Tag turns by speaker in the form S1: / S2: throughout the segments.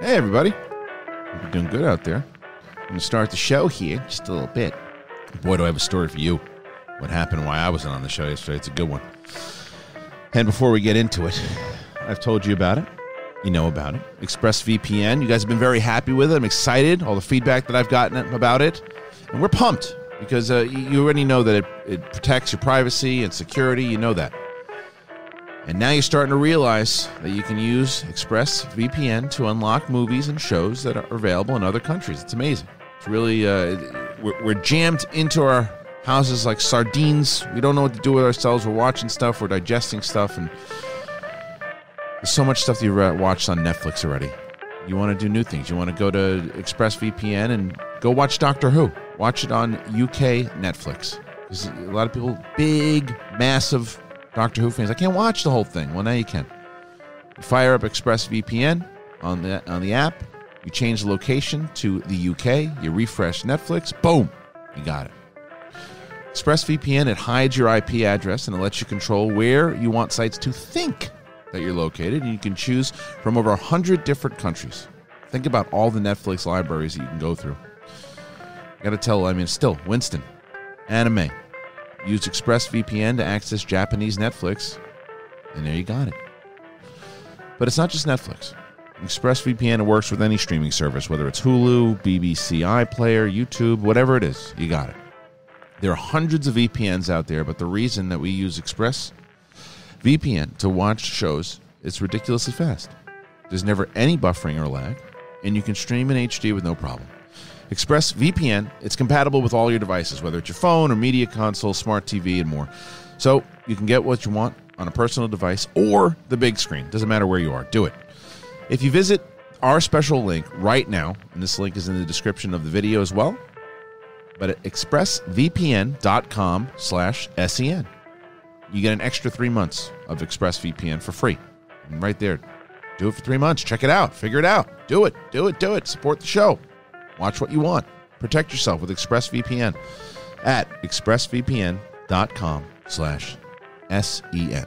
S1: Hey, everybody. Hope you're doing good out there. I'm going to start the show here just a little bit. Boy, do I have a story for you. What happened, why I wasn't on the show yesterday. It's a good one. And before we get into it, I've told you about it. You know about it. ExpressVPN. You guys have been very happy with it. I'm excited. All the feedback that I've gotten about it. And we're pumped because uh, you already know that it, it protects your privacy and security. You know that. And now you're starting to realize that you can use ExpressVPN to unlock movies and shows that are available in other countries. It's amazing. It's really, uh, we're, we're jammed into our houses like sardines. We don't know what to do with ourselves. We're watching stuff, we're digesting stuff, and there's so much stuff you've uh, watched on Netflix already. You want to do new things. You want to go to ExpressVPN and go watch Doctor Who. Watch it on UK Netflix. A lot of people, big, massive Doctor Who fans, I can't watch the whole thing. Well, now you can. You fire up ExpressVPN on the on the app. You change the location to the UK. You refresh Netflix. Boom, you got it. ExpressVPN it hides your IP address and it lets you control where you want sites to think that you're located, and you can choose from over hundred different countries. Think about all the Netflix libraries that you can go through. Got to tell, I mean, still Winston, anime. Use ExpressVPN to access Japanese Netflix, and there you got it. But it's not just Netflix. ExpressVPN works with any streaming service, whether it's Hulu, BBC iPlayer, YouTube, whatever it is, you got it. There are hundreds of VPNs out there, but the reason that we use ExpressVPN to watch shows is ridiculously fast. There's never any buffering or lag, and you can stream in HD with no problem. ExpressVPN, it's compatible with all your devices, whether it's your phone or media console, smart TV, and more. So you can get what you want on a personal device or the big screen. Doesn't matter where you are. Do it. If you visit our special link right now, and this link is in the description of the video as well, but at expressvpn.com slash sen, you get an extra three months of ExpressVPN for free. And right there, do it for three months. Check it out. Figure it out. Do it. Do it. Do it. Support the show. Watch what you want. Protect yourself with ExpressVPN at expressvpn.com slash S-E-N.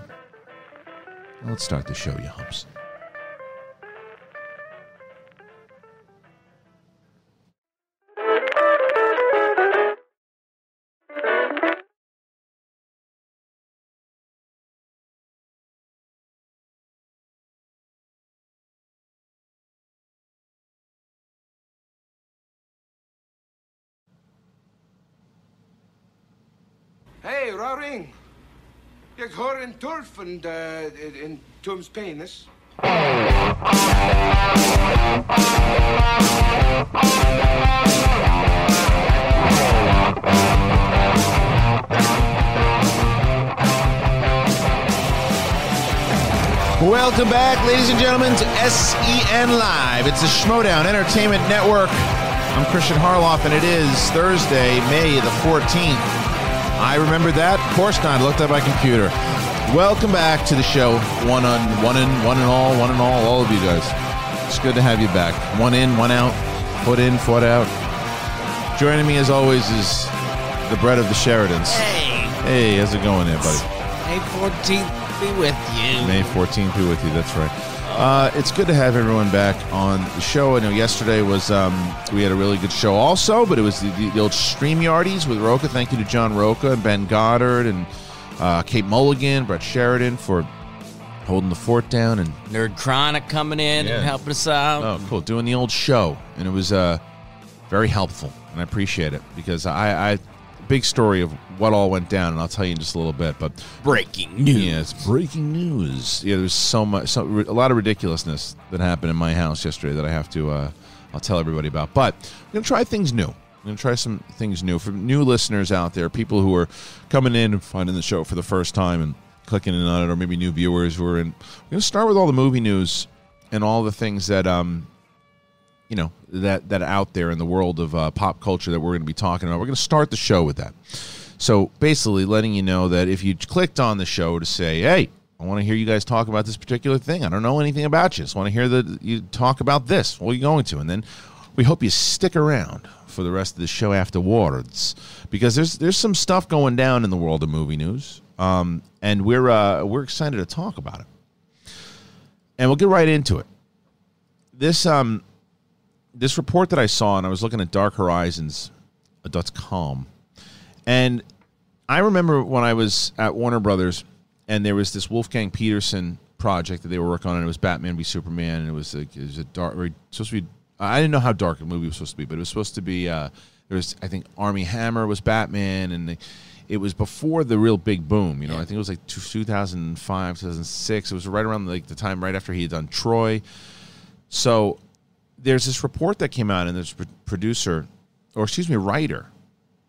S1: Let's start the show, you humps.
S2: Hey, Roaring. Jeg har en turf and uh, in Tom's penis.
S1: Welcome back, ladies and gentlemen, to SEN Live. It's the Schmoedown Entertainment Network. I'm Kristian Harloff, and it is Thursday, May the 14th. I remember that. Of course not. I looked at my computer. Welcome back to the show. One on one in one and all, one and all, all of you guys. It's good to have you back. One in, one out, foot in, foot out. Joining me as always is the bread of the Sheridans.
S3: Hey,
S1: Hey, how's it going there, buddy?
S3: May 14th be with you.
S1: May 14th be with you. That's right. Uh, it's good to have everyone back on the show. I know yesterday was um, we had a really good show also, but it was the, the old StreamYardies with Rocha. Thank you to John Rocha and Ben Goddard and uh, Kate Mulligan, Brett Sheridan for holding the fort down and
S3: Nerd Chronic coming in
S1: Yeah.
S3: and helping us out.
S1: oh, cool, doing the old show, and it was uh, very helpful, and I appreciate it because I, I big story of what all went down, and I'll tell you in just a little bit, but.
S3: Breaking news.
S1: Yeah, it's breaking news. Yeah, there's so much, so, a lot of ridiculousness that happened in my house yesterday that I have to, uh, I'll tell everybody about. But I'm gonna try things new. I'm gonna try some things new for new listeners out there, people who are coming in and finding the show for the first time and clicking in on it, or maybe new viewers who are in. We're gonna start with all the movie news and all the things that, um, you know, that that are out there in the world of uh, pop culture that we're going to be talking about. We're going to start the show with that. So basically, letting you know that if you clicked on the show to say, "Hey, I want to hear you guys talk about this particular thing. I don't know anything about you. Just want to hear that you talk about this. What are you going to?" And then we hope you stick around for the rest of the show afterwards because there's there's some stuff going down in the world of movie news, um, and we're uh, we're excited to talk about it. And we'll get right into it. this um this report that I saw, and I was looking at Dark Horizons com, and I remember when I was at Warner Brothers, and there was this Wolfgang Petersen project that they were working on, and it was Batman v Superman, and it was like it was a dark, supposed to be. I didn't know how dark the movie was supposed to be, but it was supposed to be. Uh, there was, I think, Armie Hammer was Batman, and the, it was before the real big boom. You know, I think it was like 2005, 2006. It was right around like the time right after he had done Troy. So there's this report that came out, and this producer, or excuse me, writer,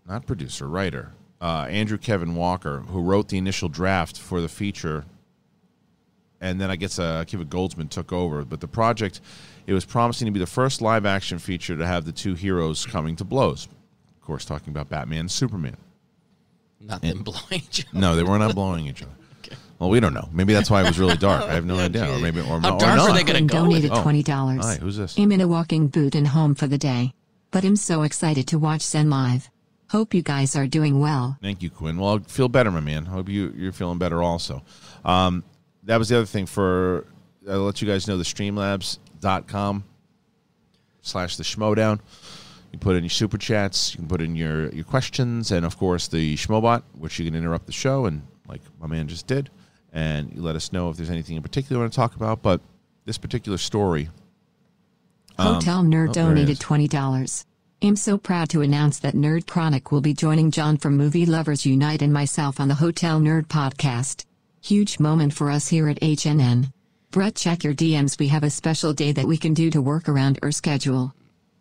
S1: not producer, writer, uh, Andrew Kevin Walker, who wrote the initial draft for the feature, and then I guess uh, Akiva Goldsman took over. But the project, it was promising to be the first live action feature to have the two heroes coming to blows. Of course, talking about Batman and Superman.
S3: Not them blowing each other.
S1: No, they were not blowing each other. Well, we don't know. Maybe that's why it was really dark. I have no idea. Or maybe, or,
S3: How
S1: or
S3: dark are they gonna
S4: and
S3: go
S4: donated
S1: with it?
S4: twenty dollars.
S1: Hi, who's this?
S4: I'm in a walking boot and home for the day, but I'm so excited to watch SEN live. Hope you guys are doing well.
S1: Thank you, Quinn. Well, I feel better, my man. Hope you, you're feeling better also. Um, that was the other thing for, I'll let you guys know the streamlabs.com slash the schmoedown. You put in your super chats, you can put in your, your questions, and of course the schmobot, which you can interrupt the show, and like my man just did, and you let us know if there's anything in particular you want to talk about. But this particular story
S4: Hotel um, Nerd
S1: oh,
S4: donated $20. I'm so proud to announce that Nerd Chronic will be joining John from Movie Lovers Unite and myself on the Hotel Nerd podcast. Huge moment for us here at HNN. Brett, check your DMs. We have a special day that we can do to work around our schedule.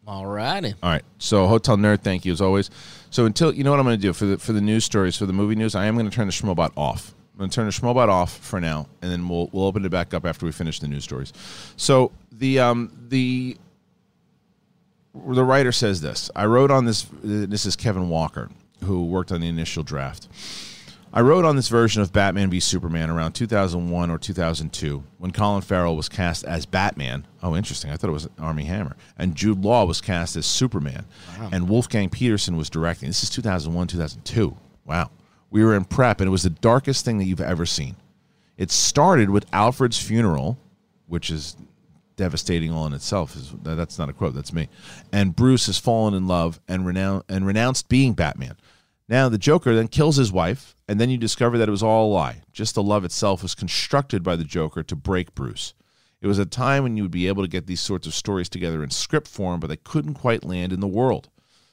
S3: All righty.
S1: All right. So Hotel Nerd, thank you as always. So until you know what I'm going to do for the for the news stories for the movie news, I am going to turn the Schmobot off. I'm going to turn the Schmobot off for now, and then we'll we'll open it back up after we finish the news stories. So the um the the writer says this. I wrote on this. This is Kevin Walker, who worked on the initial draft. I wrote on this version of Batman v Superman around 2001 or 2002 when Colin Farrell was cast as Batman. Oh, interesting. I thought it was Armie Hammer. And Jude Law was cast as Superman. And Wolfgang Petersen was directing. This is 2001, 2002. Wow. We were in prep, and it was the darkest thing that you've ever seen. It started with Alfred's funeral, which is devastating all in itself. Is That's not a quote, that's me. And Bruce has fallen in love and, renoun- and renounced being Batman. Now, the Joker then kills his wife, and then you discover that it was all a lie. Just the love itself was constructed by the Joker to break Bruce. It was a time when you would be able to get these sorts of stories together in script form, but they couldn't quite land in the world.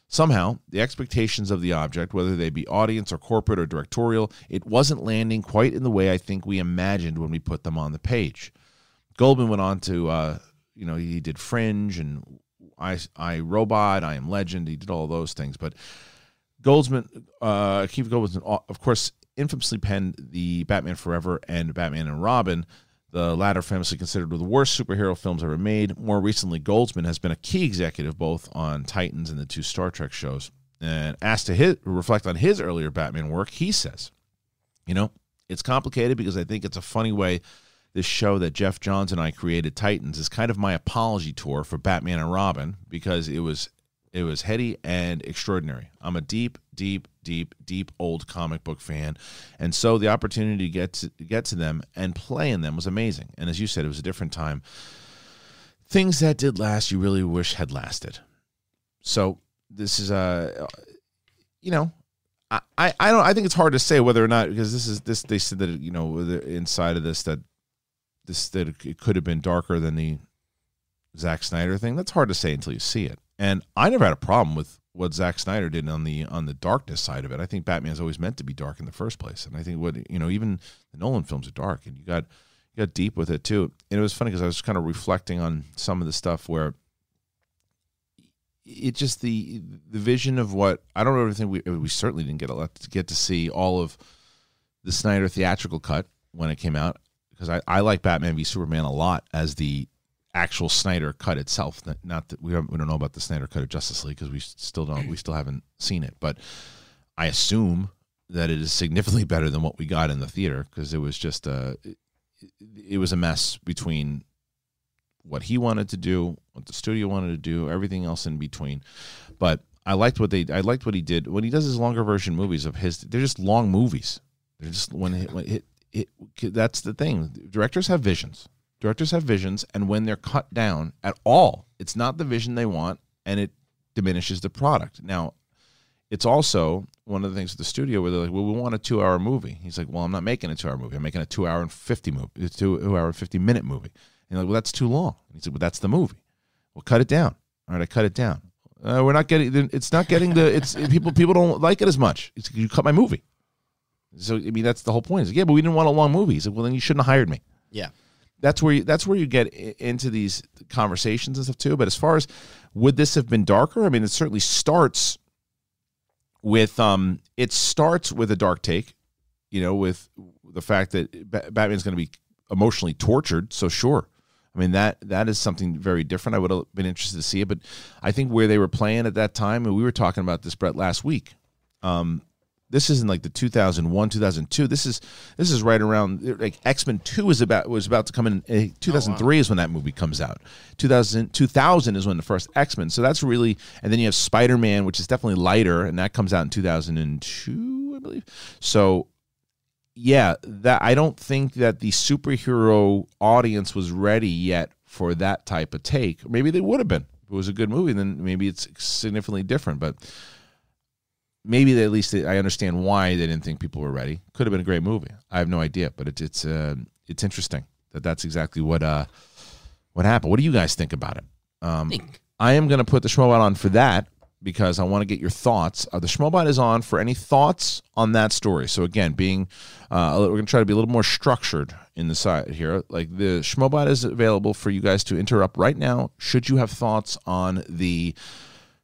S1: Somehow, the expectations of the object, whether they be audience or corporate or directorial, it wasn't landing quite in the way I think we imagined when we put them on the page. Goldsman went on to, uh, you know, he did Fringe and I, I Robot, I Am Legend. He did all those things, but Goldsman, uh, Keith Goldsman, of course, infamously penned the Batman Forever and Batman and Robin, the latter famously considered one of the worst superhero films ever made. More recently, Goldsman has been a key executive both on Titans and the two Star Trek shows. And asked to hit, reflect on his earlier Batman work, he says, you know, it's complicated because I think it's a funny way this show that Geoff Johns and I created, Titans, is kind of my apology tour for Batman and Robin because it was it was heady and extraordinary. I'm a deep, deep, deep, deep old comic book fan, and so the opportunity to get to get to them and play in them was amazing. And as you said, it was a different time. Things that did last, you really wish had lasted. So this is a, you know, I, I I don't I think it's hard to say whether or not because this is this they said that you know inside of this that this that it could have been darker than the Zack Snyder thing. That's hard to say until you see it. And I never had a problem with what Zack Snyder did on the on the darkness side of it. I think Batman's always meant to be dark in the first place, and I think what you know even the Nolan films are dark, and you got you got deep with it too. And it was funny because I was kind of reflecting on some of the stuff where it just the the vision of what I don't really think we we certainly didn't get a lot to get to see all of the Snyder theatrical cut when it came out because I, I like Batman v Superman a lot as the actual Snyder cut itself. Not- that we don't, we don't know about the Snyder cut of Justice League because we still don't we still haven't seen it, but I assume that it is significantly better than what we got in the theater because it was just a it, it was a mess between what he wanted to do, what the studio wanted to do, everything else in between. But I liked what they I liked what he did when he does his longer version movies of his. They're just long movies. They're just when it, when it, it that's the thing. Directors have visions. Directors have visions, and when they're cut down at all, it's not the vision they want, and it diminishes the product. Now, it's also one of the things at the studio where they're like, "Well, we want a two-hour movie." He's like, "Well, I'm not making a two-hour movie. I'm making a two-hour and fifty movie, two-hour fifty-minute movie." And like, "Well, that's too long." He said, "Well, that's the movie. Well, cut it down." All right, I cut it down. Uh, we're not getting. It's not getting the. It's people. People don't like it as much. It's, you cut my movie. So I mean, that's the whole point. He's like, yeah, but we didn't want a long movie. He's like, well, then you shouldn't have hired me.
S3: Yeah.
S1: That's where you, that's where you get into these conversations and stuff too. But as far as would this have been darker? I mean, it certainly starts with um, it starts with a dark take, you know, with the fact that Batman's going to be emotionally tortured. So sure, I mean that that is something very different. I would have been interested to see it, but I think where they were playing at that time, and we were talking about this, Brett, last week. Um, this isn't like the 2001 2002 this is this is right around like x-men 2 is about was about to come in 2003 oh, wow. is when that movie comes out. 2000 2000 is when the first x-men. So that's really and then you have spider-man which is definitely lighter and that comes out in 2002 i believe. So yeah that i don't think that the superhero audience was ready yet for that type of take. Maybe they would have been. If it was a good movie then maybe it's significantly different but maybe they, at least they, I understand why they didn't think people were ready. Could have been a great movie. I have no idea, but it, it's uh, it's interesting that that's exactly what uh what happened. What do you guys think about it? Um, I am going to put the Schmobot on for that because I want to get your thoughts. Uh, the Schmobot is on for any thoughts on that story. So again, being uh, we're going to try to be a little more structured in the side here. Like the Schmobot is available for you guys to interrupt right now. Should you have thoughts on the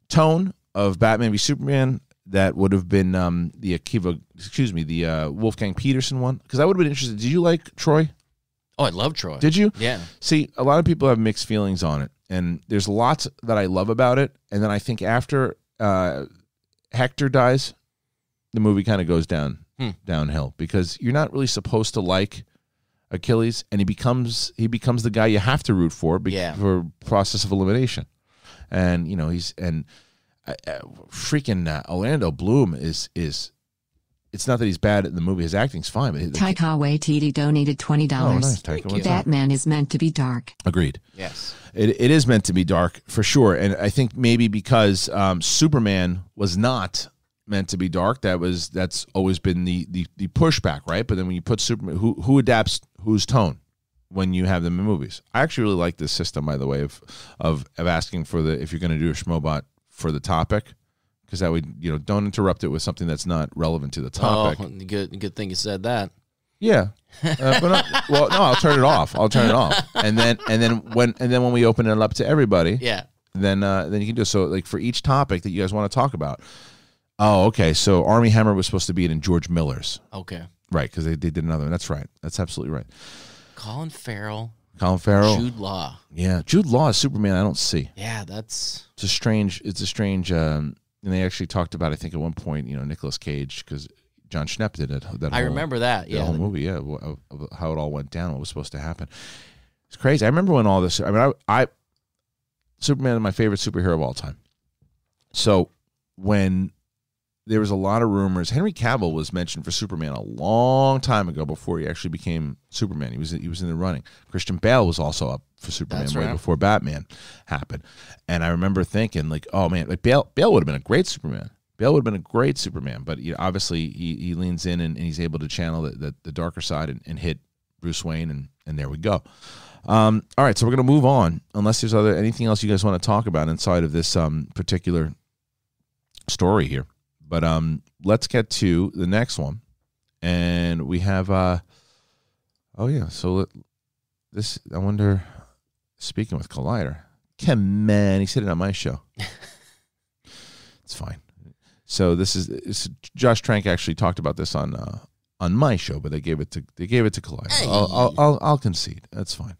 S1: tone of Batman v Superman, that would have been um, the Akiva, excuse me, the uh, Wolfgang Petersen one. Because I would have been interested. Did you like Troy?
S3: Oh, I love Troy.
S1: Did you?
S3: Yeah.
S1: See, a lot of people have mixed feelings on it, and there's lots that I love about it. And then I think after uh, Hector dies, the movie kind of goes down hmm. downhill because you're not really supposed to like Achilles, and he becomes he becomes the guy you have to root for be- yeah. for process of elimination. And you know he's and uh, freaking uh, Orlando Bloom is is it's not that he's bad in the movie. His acting's fine. But
S4: Taika Waititi donated twenty dollars. Oh, nice, Batman is meant to be dark.
S1: Agreed.
S3: Yes,
S1: it, it is meant to be dark for sure. And I think maybe because um, Superman was not meant to be dark, that was that's always been the, the the pushback, right? But then when you put Superman, who who adapts whose tone? when you have them in movies. I actually really like this system, by the way, of of, of asking for the if you're going to do a schmobot for the topic because that would you know don't interrupt it with something that's not relevant to the topic.
S3: Oh, good good thing you said that.
S1: Yeah, uh, but well, no, I'll turn it off. I'll turn it off, and then and then when and then when we open it up to everybody,
S3: yeah,
S1: then uh, then you can do so. Like for each topic that you guys want to talk about. Oh, okay. So Armie Hammer was supposed to be in George Miller's.
S3: Okay.
S1: Right, because they, they did another one. That's right. That's absolutely right.
S3: Colin Farrell
S1: Colin Farrell,
S3: Jude Law.
S1: Yeah, Jude Law is Superman. I don't see.
S3: Yeah, that's
S1: it's a strange. It's a strange. Um, and they actually talked about. I think at one point, you know, Nicolas Cage because John Schnepp did it.
S3: That I remember that. Yeah,
S1: the whole movie. Yeah, how it all went down. What was supposed to happen. It's crazy. I remember when all this. I mean, I, I Superman is my favorite superhero of all time. So when there was a lot of rumors. Henry Cavill was mentioned for Superman a long time ago before he actually became Superman. He was he was in the running. Christian Bale was also up for Superman That's way right. before Batman happened. And I remember thinking like, oh man, like Bale Bale would have been a great Superman. Bale would have been a great Superman, but you know, obviously he, he leans in and, and, he's able to channel the, the, the darker side and, and, hit Bruce Wayne, and, and there we go. Um, all right, so we're going to move on. Unless there's other anything else you guys want to talk about inside of this um, particular story here. But um, let's get to the next one, and we have uh, oh yeah. So let, this I wonder. Speaking with Collider, Ken man, he said it on my show. it's fine. So this is Josh Trank actually talked about this on uh, on my show, but they gave it to they gave it to Collider. Hey. I'll, I'll, I'll I'll concede. That's fine.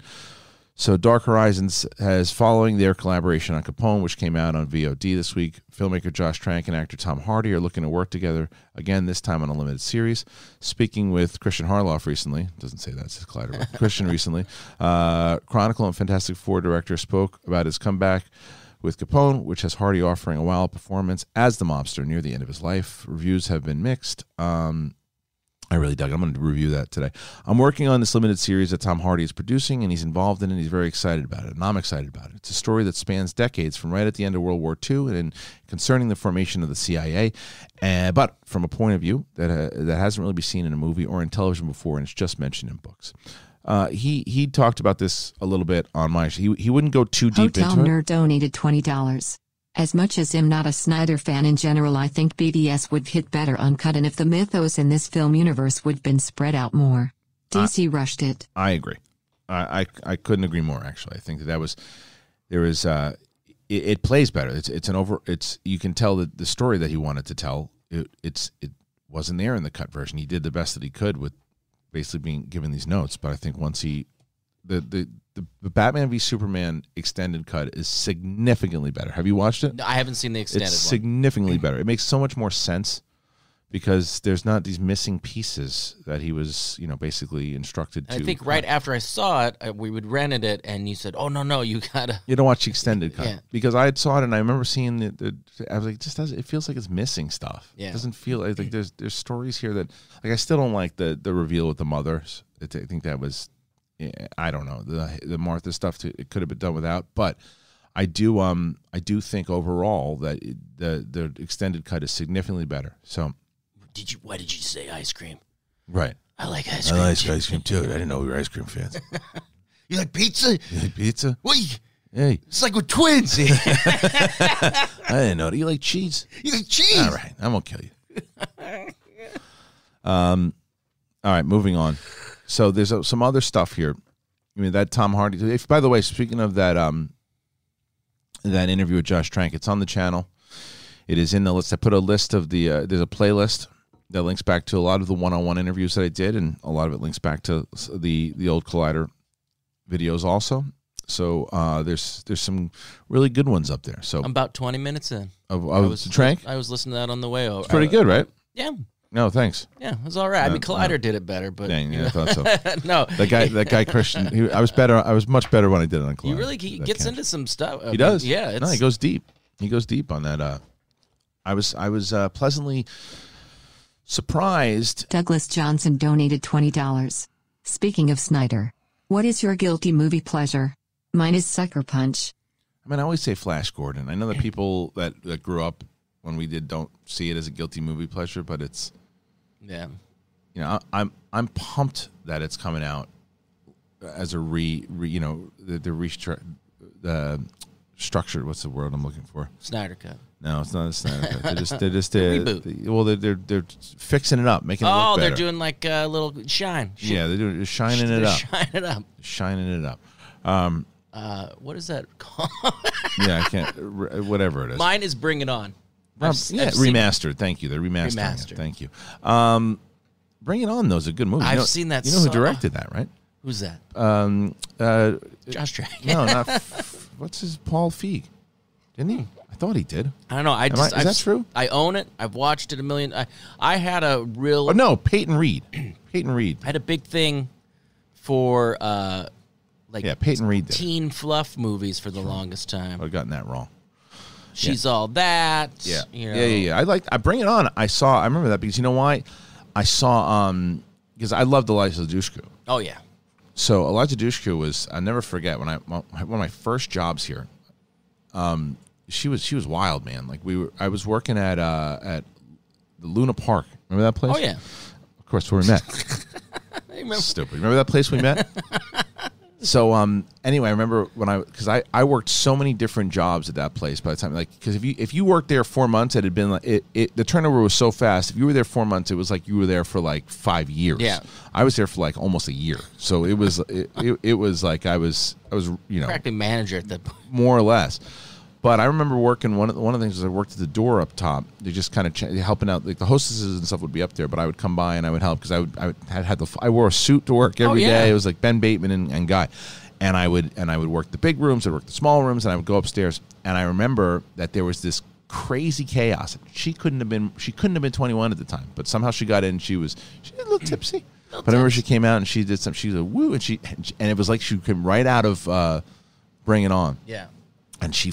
S1: So Dark Horizons has following their collaboration on Capone, which came out on VOD this week. Filmmaker Josh Trank and actor Tom Hardy are looking to work together again, this time on a limited series. Speaking with Kristian Harloff recently, doesn't say that, it's Collider, Kristian recently, uh, Chronicle and Fantastic Four director spoke about his comeback with Capone, which has Hardy offering a wild performance as the mobster near the end of his life. Reviews have been mixed. Um, I really dug it. I'm going to review that today. I'm working on this limited series that Tom Hardy is producing, and he's involved in it. And he's very excited about it, and I'm excited about it. It's a story that spans decades, from right at the end of World War II, and concerning the formation of the CIA, uh, but from a point of view that uh, that hasn't really been seen in a movie or in television before, and it's just mentioned in books. Uh, he he talked about this a little bit on my. He he wouldn't go too deep
S4: Hotel
S1: into it.
S4: Nerd donated $20. As much as I'm not a Snyder fan in general, I think BvS would hit better uncut, and if the mythos in this film universe would been spread out more. DC rushed it.
S1: I agree. I, I I couldn't agree more. Actually, I think that that was there is uh, it, it plays better. It's it's an over. It's you can tell that the story that he wanted to tell. It, it's it wasn't there in the cut version. He did the best that he could with basically being given these notes. But I think once he the the the, the Batman v Superman extended cut is significantly better. Have you watched it?
S3: No, I haven't seen the extended
S1: it's
S3: one.
S1: significantly better. It makes so much more sense because there's not these missing pieces that he was, you know, basically instructed to.
S3: I think
S1: cut.
S3: right after I saw it, uh, we would rented it, and you said, "Oh no, no, you gotta."
S1: You don't watch the extended cut
S3: Yeah.
S1: because I had saw it and I remember seeing the, the I was like, it just does it feels like it's missing stuff.
S3: Yeah.
S1: It doesn't feel like, like there's there's stories here that like I still don't like the the reveal with the mothers. I think that was I don't know the the Martha stuff. To, it could have been done without, but I do um I do think overall that it, the the extended cut is significantly better. So
S3: Did you? Why did you say ice cream?
S1: right.
S3: I like ice cream. I too.
S1: ice cream too. I didn't know we were ice cream fans.
S3: You like pizza?
S1: You like pizza?
S3: Wait,
S1: Hey,
S3: it's like with twins.
S1: I didn't know. Do you like cheese?
S3: You like cheese?
S1: All right, I won't kill you. um, all right, moving on. So there's uh, some other stuff here. I mean that Tom Hardy. If by the way, speaking of that, um, that interview with Josh Trank, it's on the channel. It is in the list. I put a list of the. Uh, there's a playlist that links back to a lot of the one-on-one interviews that I did, and a lot of it links back to the the old Collider videos also. So uh, there's there's some really good ones up there. So
S3: I'm about 20 minutes in.
S1: of,
S3: I
S1: of
S3: was
S1: Trank,
S3: I was listening to that on the way over.
S1: it's pretty good, right?
S3: Yeah,
S1: No, thanks.
S3: yeah, it was all right. I mean,
S1: Uh,
S3: Collider did it better, but
S1: Dang,
S3: you
S1: yeah, I thought so.
S3: no,
S1: That guy, that guy Kristian. He, I was better. I was much better when I did it on.
S3: he
S1: Collider.
S3: really he
S1: That
S3: gets
S1: catch.
S3: into some stuff. I
S1: He does.
S3: Yeah, it's,
S1: no, he goes deep. He goes deep on that. Uh, I was I was uh, pleasantly surprised.
S4: Douglas Johnson donated $20. Speaking of Snyder, what is your guilty movie pleasure? Mine is Sucker Punch.
S1: I mean, I always say Flash Gordon. I know that people that, that grew up when we did don't see it as a guilty movie pleasure, but it's
S3: yeah.
S1: you know I, I'm I'm pumped that it's coming out as a re, re you know the the restru- the structured. What's the word I'm looking for?
S3: Snyder cut.
S1: No, it's not a Snyder cut. They're just they're just uh,
S3: Reboot.
S1: they- well, they're, they're they're fixing it up, making it
S3: Oh,
S1: look
S3: they're doing like a little shine. Shit.
S1: yeah, they're doing they're shining it
S3: They're
S1: up,
S3: Shining it up.
S1: shining it up. Um,
S3: Uh, what is that called?
S1: yeah, I can't r- whatever it is.
S3: Mine is Bring It On.
S1: Um,
S3: I've,
S1: yeah,
S3: I've
S1: remastered. Thank you. They're remastering
S3: Remastered.
S1: it. Thank you. Um, Bring It On though is a good movie.
S3: I've
S1: know-
S3: seen that
S1: You know who directed that, right?
S3: Who's that?
S1: Um, uh,
S3: Josh Trank.
S1: no, not f- what's his Paul Feig, didn't he? I thought he did.
S3: I don't know. I just
S1: is
S3: I've,
S1: that true?
S3: I own it. I've watched it a million. I, I had a real.
S1: Oh no, Peyton Reed. Peyton Reed.
S3: I had a big thing for uh, like
S1: Yeah, Peyton Reed did.
S3: teen fluff movies for the longest time.
S1: I've gotten that wrong.
S3: She's all that.
S1: Yeah.
S3: You know.
S1: yeah, yeah, yeah. I like. I bring it on. I saw. I remember that because you know why? I saw. Um, because I loved Eliza Dushku.
S3: Oh yeah.
S1: So Eliza Dushku was. I never forget when I one of my first jobs here. Um, she was she was wild, man. Like we were. I was working at uh at the Luna Park. Remember that place?
S3: Oh yeah.
S1: Of course, where we met.
S3: Remember.
S1: Stupid. Remember that place we met? so um anyway, I remember when I because I I worked so many different jobs at that place by the time like because if you if you worked there four months it had been like it, it the turnover was so fast if you were there four months it was like you were there for like five years
S3: Yeah.
S1: I was there for like almost a year so it was it, it, it was like I was I was you know
S3: Practically manager at that point.
S1: more or less. But I remember working one of the, one of the things was I worked at the door up top. They just kind of ch- helping out. Like the hostesses and stuff would be up there, but I would come by and I would help because I would I would, had had the I wore a suit to work every day.
S3: Oh, yeah.
S1: It was like Ben Bateman and, and Guy, and I would and I would work the big rooms. I'd work the small rooms, and I would go upstairs. And I remember that there was this crazy chaos. She couldn't have been she couldn't have been 21 at the time, but somehow she got in. She was she was a little tipsy. But I remember she came out and she did some. She was a woo, and she and it was like she came right out of uh, Bring It On
S3: Yeah.
S1: and she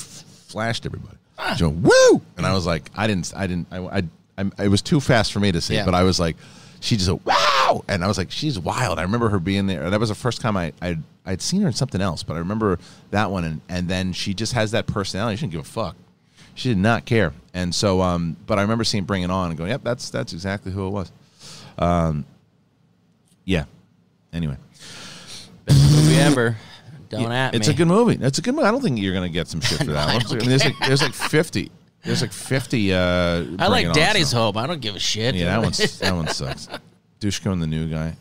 S1: flashed everybody. She went, woo! And I was like, I didn't, I didn't, I, I, I, it was too fast for me to see,
S3: Yeah.
S1: but I was like, she just went, wow, and I was like, she's wild. I remember her being there. That was the first time I I'd, I'd seen her in something else, but I remember that one, and and then she just has that personality. She didn't give a fuck. She did not care, and so um, but I remember seeing Bring It On and going, yep, that's that's exactly who it was. Um, yeah. Anyway,
S3: Best movie ever. Don't
S1: Yeah,
S3: at
S1: it's
S3: me.
S1: a good movie. It's a good movie. I don't think you're gonna get some shit for that one. I mean, there's like there's like fifty. There's like fifty. Uh,
S3: I like Daddy's
S1: stuff.
S3: Hope. I don't give a shit.
S1: Yeah, that one's that one sucks. Dushku and the new guy.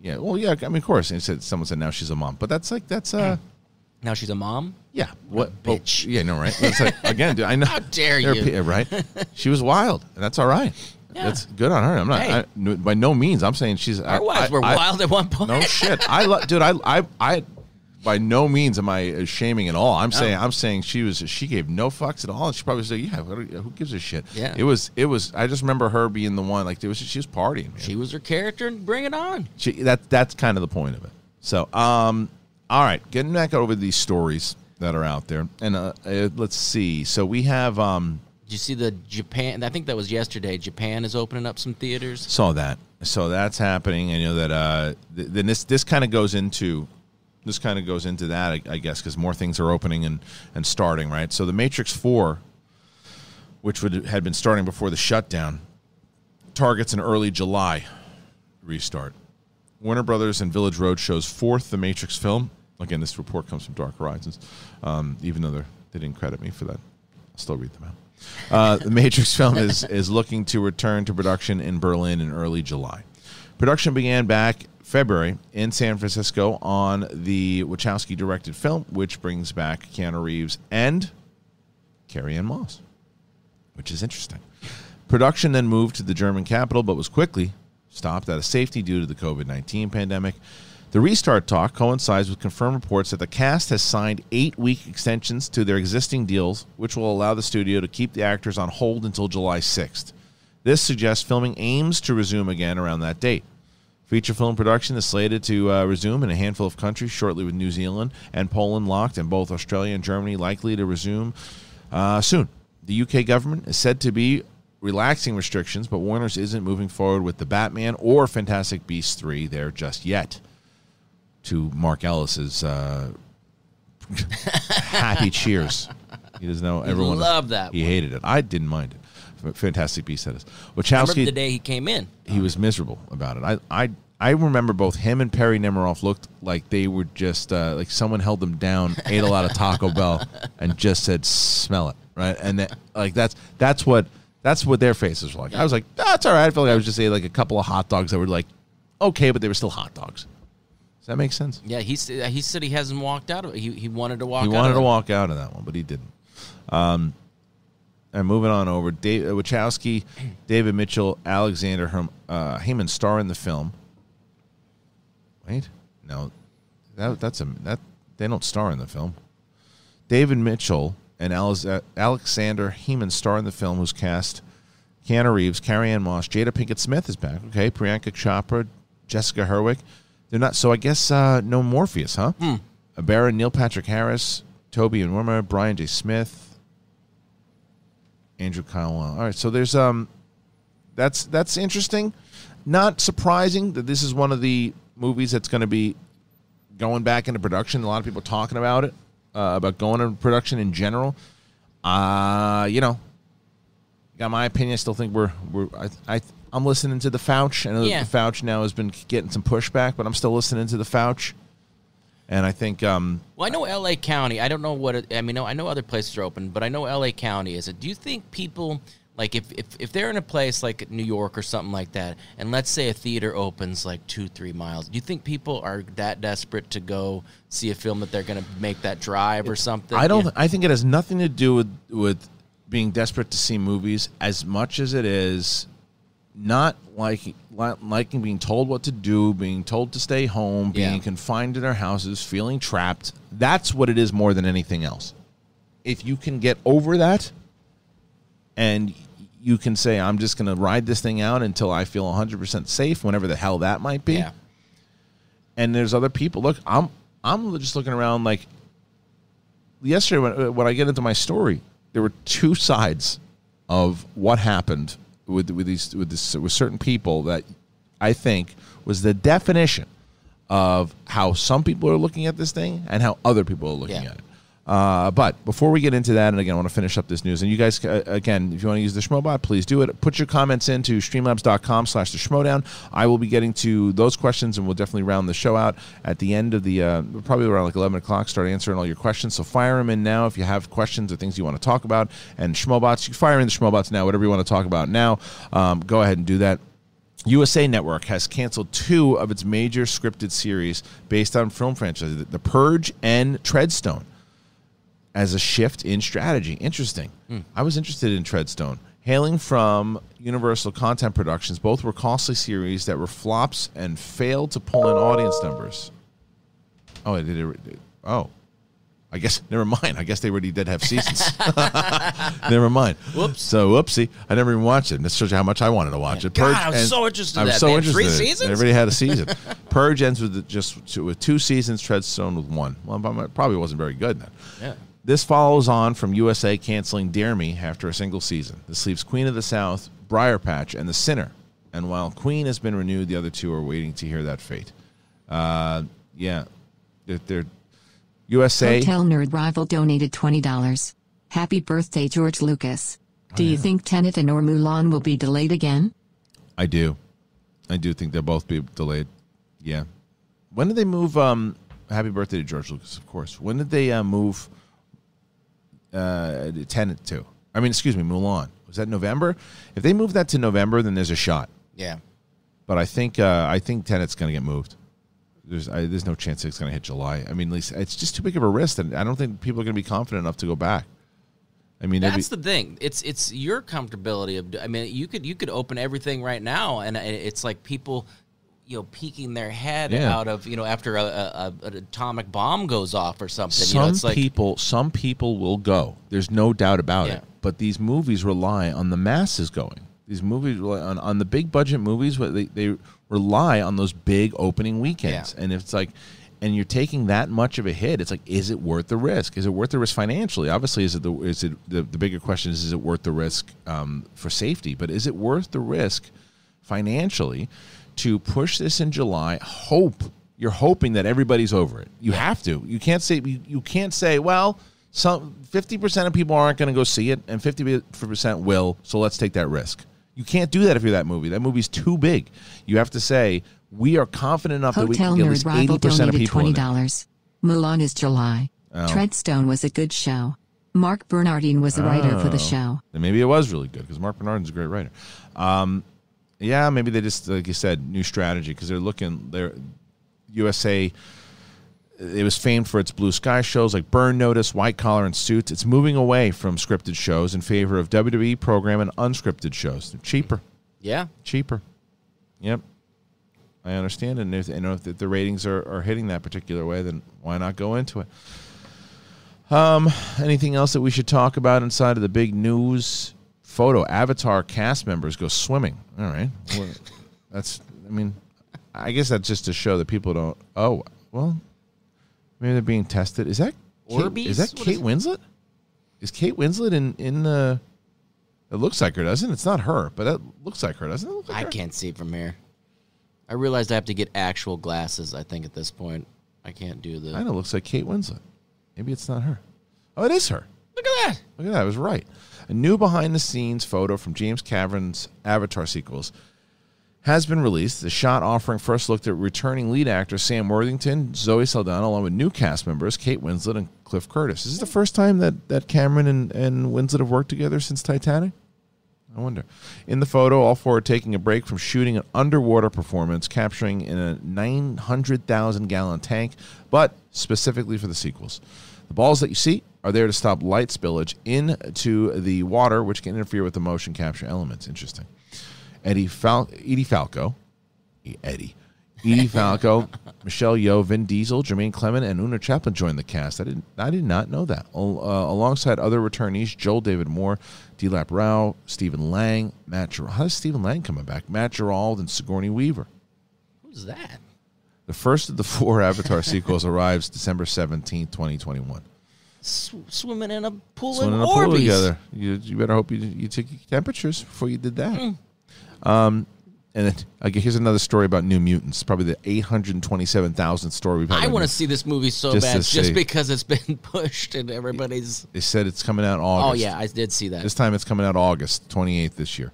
S1: Yeah, well, yeah. I mean, of course. And said someone said now she's a mom, but that's like that's uh,
S3: now she's a mom.
S1: yeah. What
S3: bitch.
S1: oh, yeah, no, right? It's like again, dude, I know.
S3: How dare you.
S1: right? She was wild, and that's all right.
S3: Yeah.
S1: That's good on her. I'm not
S3: Hey.
S1: I, by no means. I'm saying she's.
S3: Our wives were wild at one point.
S1: No shit. I lo- dude. I I I. By no means am I shaming at all. I'm saying I'm saying she was she gave no fucks at all, and she probably said, "Yeah, who gives a shit?"
S3: Yeah.
S1: it was it was. I just remember her being the one like it was she was partying. Man.
S3: She was her character, and bring it on.
S1: She, that that's kind of the point of it. So, um, all right, getting back over these stories that are out there, and uh, uh, let's see. So we have um,
S3: Did you see the Japan? I think that was yesterday. Japan is opening up some theaters.
S1: saw that. So that's happening. I know that. Uh, th- then this this kind of goes into this kind of goes into that, I, I guess, because more things are opening and and starting. Right. So the Matrix Four, which would had been starting before the shutdown, targets an early July restart. Warner Brothers and Village Roadshow's fourth The Matrix film. Again, this report comes from Dark Horizons, um, even though they're, didn't credit me for that. I'll still read them out. Uh, the Matrix film is, is looking to return to production in Berlin in early July. Production began back February in San Francisco on the Wachowski directed film, which brings back Keanu Reeves and Carrie Ann Moss, which is interesting. Production then moved to the German capital, but was quickly stopped out of safety due to the COVID 19 pandemic. The restart talk coincides with confirmed reports that the cast has signed eight week extensions to their existing deals, which will allow the studio to keep the actors on hold until July 6th. This suggests filming aims to resume again around that date. Feature film production is slated to uh, resume in a handful of countries shortly, with New Zealand and Poland locked, and both Australia and Germany likely to resume uh, soon. The UK government is said to be relaxing restrictions, but Warner's isn't moving forward with the Batman or Fantastic Beasts 3 there just yet. To Mark Ellis's uh, happy cheers. He doesn't know everyone
S3: loved that
S1: He
S3: one.
S1: hated it. I didn't mind it. Fantastic Beasts that is.
S3: I
S1: Wachowski
S3: remember the day he came in.
S1: he was miserable about it. I I I remember both him and Perry Nemiroff looked like they were just uh, like someone held them down, ate a lot of Taco Bell, and just said, "Smell it," right? And that, like that's that's what that's what their faces were like. I was like, "That's all right." I feel like I was just eating like a couple of hot dogs that were like okay, but they were still hot dogs. Does that make sense?
S3: Yeah, he said he said he hasn't walked out of it. He, he wanted to walk.
S1: he
S3: out
S1: wanted
S3: of
S1: to
S3: it.
S1: walk out of that one, but he didn't. Um, and moving on over, Dave, uh, Wachowski, David Mitchell, Alexander Herm, uh, Hemon star in the film. Wait, no, that that's a that they don't star in the film. David Mitchell and uh, Alexander Hemon star in the film, who's cast Keanu Reeves, Carrie Ann Moss, Jada Pinkett Smith is back. Okay, Priyanka Chopra, Jessica Henwick. They're not. So I guess uh, no Morpheus, huh? Hmm. Baron, Neil Patrick Harris, Toby Onwumere, Brian J. Smith, Andrew Kyle. All right, so there's um, that's that's interesting. Not surprising that this is one of the movies that's going to be going back into production. A lot of people talking about it, uh, about going into production in general. Uh, you know, got my opinion. I still think we're we're I, I I'm listening to the Fouch. I know
S3: Yeah.
S1: the Fouch now has been getting some pushback, but I'm still listening to the Fouch. And I think um,
S3: Well, I know L.A. County. I don't know what. It, I mean, no, I know other places are open, but I know L.A. County is. It. Do you think people like if, if if they're in a place like New York or something like that, and let's say a theater opens like two three miles, do you think people are that desperate to go see a film that they're going to make that drive or something?
S1: I don't.
S3: Yeah.
S1: I think it has nothing to do with with being desperate to see movies as much as it is not liking liking being told what to do, being told to stay home, being
S3: Yeah.
S1: confined to their houses, feeling trapped. That's what it is more than anything else. If you can get over that, and you can say, "I'm just going to ride this thing out until I feel 100 percent safe," whenever the hell that might be
S3: Yeah.
S1: and there's other people. Look, I'm I'm just looking around like yesterday when uh, when I get into my story, there were two sides of what happened with with these with this with certain people that I think, was the definition of how some people are looking at this thing and how other people are looking
S3: Yeah.
S1: at it. Uh, but before we get into that, and again, I want to finish up this news. And you guys, uh, again, if you want to use the Schmobot, please do it. Put your comments into streamlabs.com slash the Schmoedown. I will be getting to those questions, and we'll definitely round the show out at the end of the, uh, probably around like 11 o'clock, start answering all your questions. So fire them in now if you have questions or things you want to talk about. And Schmobots, you fire in the Schmobots now, whatever you want to talk about now. Um, go ahead and do that. USA Network has canceled two of its major scripted series based on film franchises, The Purge and Treadstone, as a shift in strategy. Interesting. Hmm. I was interested in Treadstone. Hailing from Universal Content Productions, both were costly series that were flops and failed to pull in audience numbers. Oh, it did. It, oh, I guess never mind. I guess they already did have seasons. never mind.
S3: Whoops.
S1: So whoopsie. I never even watched it. This shows you how much I wanted to watch it.
S3: God, I was
S1: and-
S3: so interested in
S1: I'm
S3: that,
S1: so
S3: man.
S1: interested.
S3: Three
S1: in
S3: seasons?
S1: Everybody had a season. Purge ends with just two, with two seasons. Treadstone with one. Well, it probably wasn't very good then.
S3: Yeah.
S1: This follows on from USA canceling Dare Me after a single season. This leaves Queen of the South, Briar Patch, and The Sinner. And while Queen has been renewed, the other two are waiting to hear that fate. Uh, yeah, they're, they're USA.
S4: Hotel Nerd Rival donated $20. Happy birthday, George Lucas. Do you think Tenet and or Mulan will be delayed again?
S1: I do, I do think they'll both be delayed. Yeah. When did they move? Um, happy birthday to George Lucas, of course. When did they uh, move? Uh, Tenet to? I mean, excuse me, Mulan. Was that November? If they move that to November, then there's a shot.
S3: Yeah.
S1: But I think uh, I think Tenet's going to get moved. There's I, there's no chance it's going to hit July. I mean, at least it's just too big of a risk, and I don't think people are going to be confident enough to go back. I mean,
S3: That's
S1: be-
S3: the thing. It's it's your comfortability of. I mean, you could you could open everything right now, and it's like people, you know, peeking their head
S1: Yeah.
S3: out of you know after a, a, an atomic bomb goes off or something.
S1: some
S3: you know, it's like
S1: people some people will go. There's no doubt about
S3: Yeah.
S1: it. But these movies rely on the masses going. These movies rely on, on the big budget movies. They they rely on those big opening weekends.
S3: Yeah.
S1: And if it's like, and you're taking that much of a hit, it's like, is it worth the risk? Is it worth the risk financially? Obviously, is it the is it the, the bigger question is is it worth the risk um, for safety? But is it worth the risk financially to push this in July? Hope you're hoping that everybody's over it. You have to. You can't say you, you can't say well. Some fifty percent of people aren't going to go see it, and fifty percent will. So let's take that risk. You can't do that if you're that movie. That movie's too big. You have to say we are confident enough that we can get at
S4: Nerd
S1: least eighty
S4: Rival
S1: percent of
S4: donated
S1: people
S4: $20.
S1: it.
S4: Mulan is July.
S1: Oh.
S4: Treadstone was a good show. Mark Bernardin was the writer for the
S1: Oh.
S4: show.
S1: Then maybe it was really good because Mark Bernardin's a great writer. Um, yeah, maybe they just like you said, new strategy because they're looking. They're USA. It was famed for its blue sky shows like Burn Notice, White Collar, and Suits. It's moving away from scripted shows in favor of WWE program and unscripted shows. They're cheaper,
S3: yeah,
S1: cheaper. Yep, I understand. And if you know if the ratings are, are hitting that particular way, then why not go into it? Um, anything else that we should talk about inside of the big news photo? Avatar cast members go swimming. All right, well, that's. I mean, I guess that's just to show that people don't. Oh, well, maybe they're being tested. Is that Kate,
S3: Orbeez?
S1: is that
S3: What
S1: Kate
S3: is?
S1: Winslet? Is Kate Winslet in in the? It looks like her, doesn't it? It's not her, but that looks like her, doesn't it? Like
S3: I
S1: her?
S3: can't see from here. I realized I have to get actual glasses. I think at this point, I can't do the.
S1: Know. It looks like Kate Winslet. Maybe it's not her. Oh, it is her.
S3: Look at that.
S1: Look at that. I was right. A new behind the scenes photo from James Cameron's Avatar sequels has been released. The shot offering first looked at returning lead actor Sam Worthington, Zoe Saldana, along with new cast members Kate Winslet and Cliff Curtis. Is this the first time that, that Cameron and, and Winslet have worked together since Titanic? I wonder. In the photo, all four are taking a break from shooting an underwater performance, capturing in a 900,000 gallon tank, but specifically for the sequels. The balls that you see are there to stop light spillage into the water, which can interfere with the motion capture elements. Interesting. Eddie Fal- Edie Falco, Eddie, Edie Falco, Michelle Yeoh, Vin Diesel, Jemaine Clement, and Oona Chaplin joined the cast. I didn't, I did not know that. Uh, alongside other returnees, Joel David Moore, Dileep Rao, Stephen Lang, Matt. Ger- How is Stephen Lang coming back? Matt Gerald and Sigourney Weaver.
S3: Who's that?
S1: The first of the four Avatar sequels arrives December seventeenth, twenty twenty one.
S3: Sw- swimming in a pool
S1: Swimming
S3: in
S1: a pool together. You, you better hope you, you took your temperatures before you did that.
S3: Hmm.
S1: Um, and then okay, here's another story about New Mutants. Probably the 827,000th story we've had.
S3: I want to see this movie so
S1: Just
S3: bad, just because it's been pushed and everybody's.
S1: They said it's coming out August.
S3: Oh yeah, I did see that.
S1: This time it's coming out August 28th this year.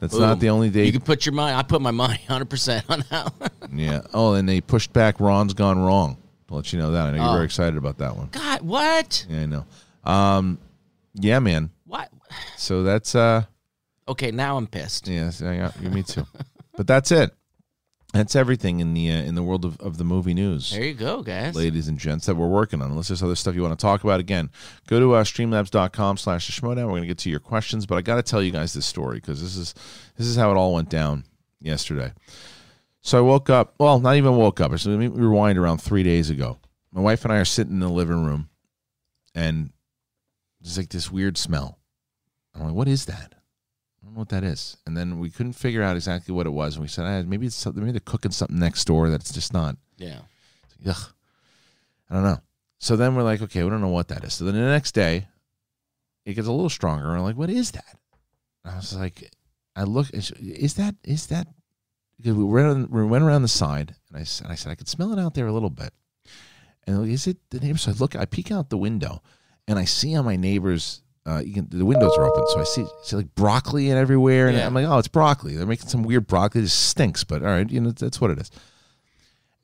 S1: That's
S3: Boom.
S1: not the only date.
S3: You can put your money. I put my money 100 percent on that. one.
S1: yeah. Oh, and they pushed back Ron's Gone Wrong. To let you know that. I know you're
S3: Oh.
S1: very excited about that one.
S3: God, what?
S1: Yeah, I know. Um, yeah, man.
S3: What?
S1: So that's uh,
S3: Okay, now I'm pissed.
S1: yeah, so, yeah, yeah, me too. but that's it. That's everything in the uh, in the world of, of the movie news.
S3: There you go, guys.
S1: ladies and gents, that we're working on. Unless there's other stuff you want to talk about, again, go to uh, streamlabs.com slash the schmoedown. We're going to get to your questions, but I got to tell you guys this story because this is this is how it all went down yesterday. So I woke up. Well, not even woke up. So let me rewind around three days ago. My wife and I are sitting in the living room, and there's like this weird smell. I'm like, what is that? I don't know what that is. And then we couldn't figure out exactly what it was. And we said, ah, maybe it's something, maybe they're cooking something next door that's just not
S3: Yeah.
S1: Ugh. I don't know. So then we're like, okay, we don't know what that is. So then the next day, it gets a little stronger. And we're like, what is that? And I was like, I look, is that, is that, because we went, we went around the side and I, and I said, I could smell it out there a little bit. And like, is it the neighbor? So I look, I peek out the window and I see on my neighbor's, uh, you can, the windows are open. So I see, see like broccoli and everywhere. And
S3: Yeah.
S1: I'm like, oh, it's broccoli. They're making some weird broccoli. It just stinks, but all right, you know, that's what it is.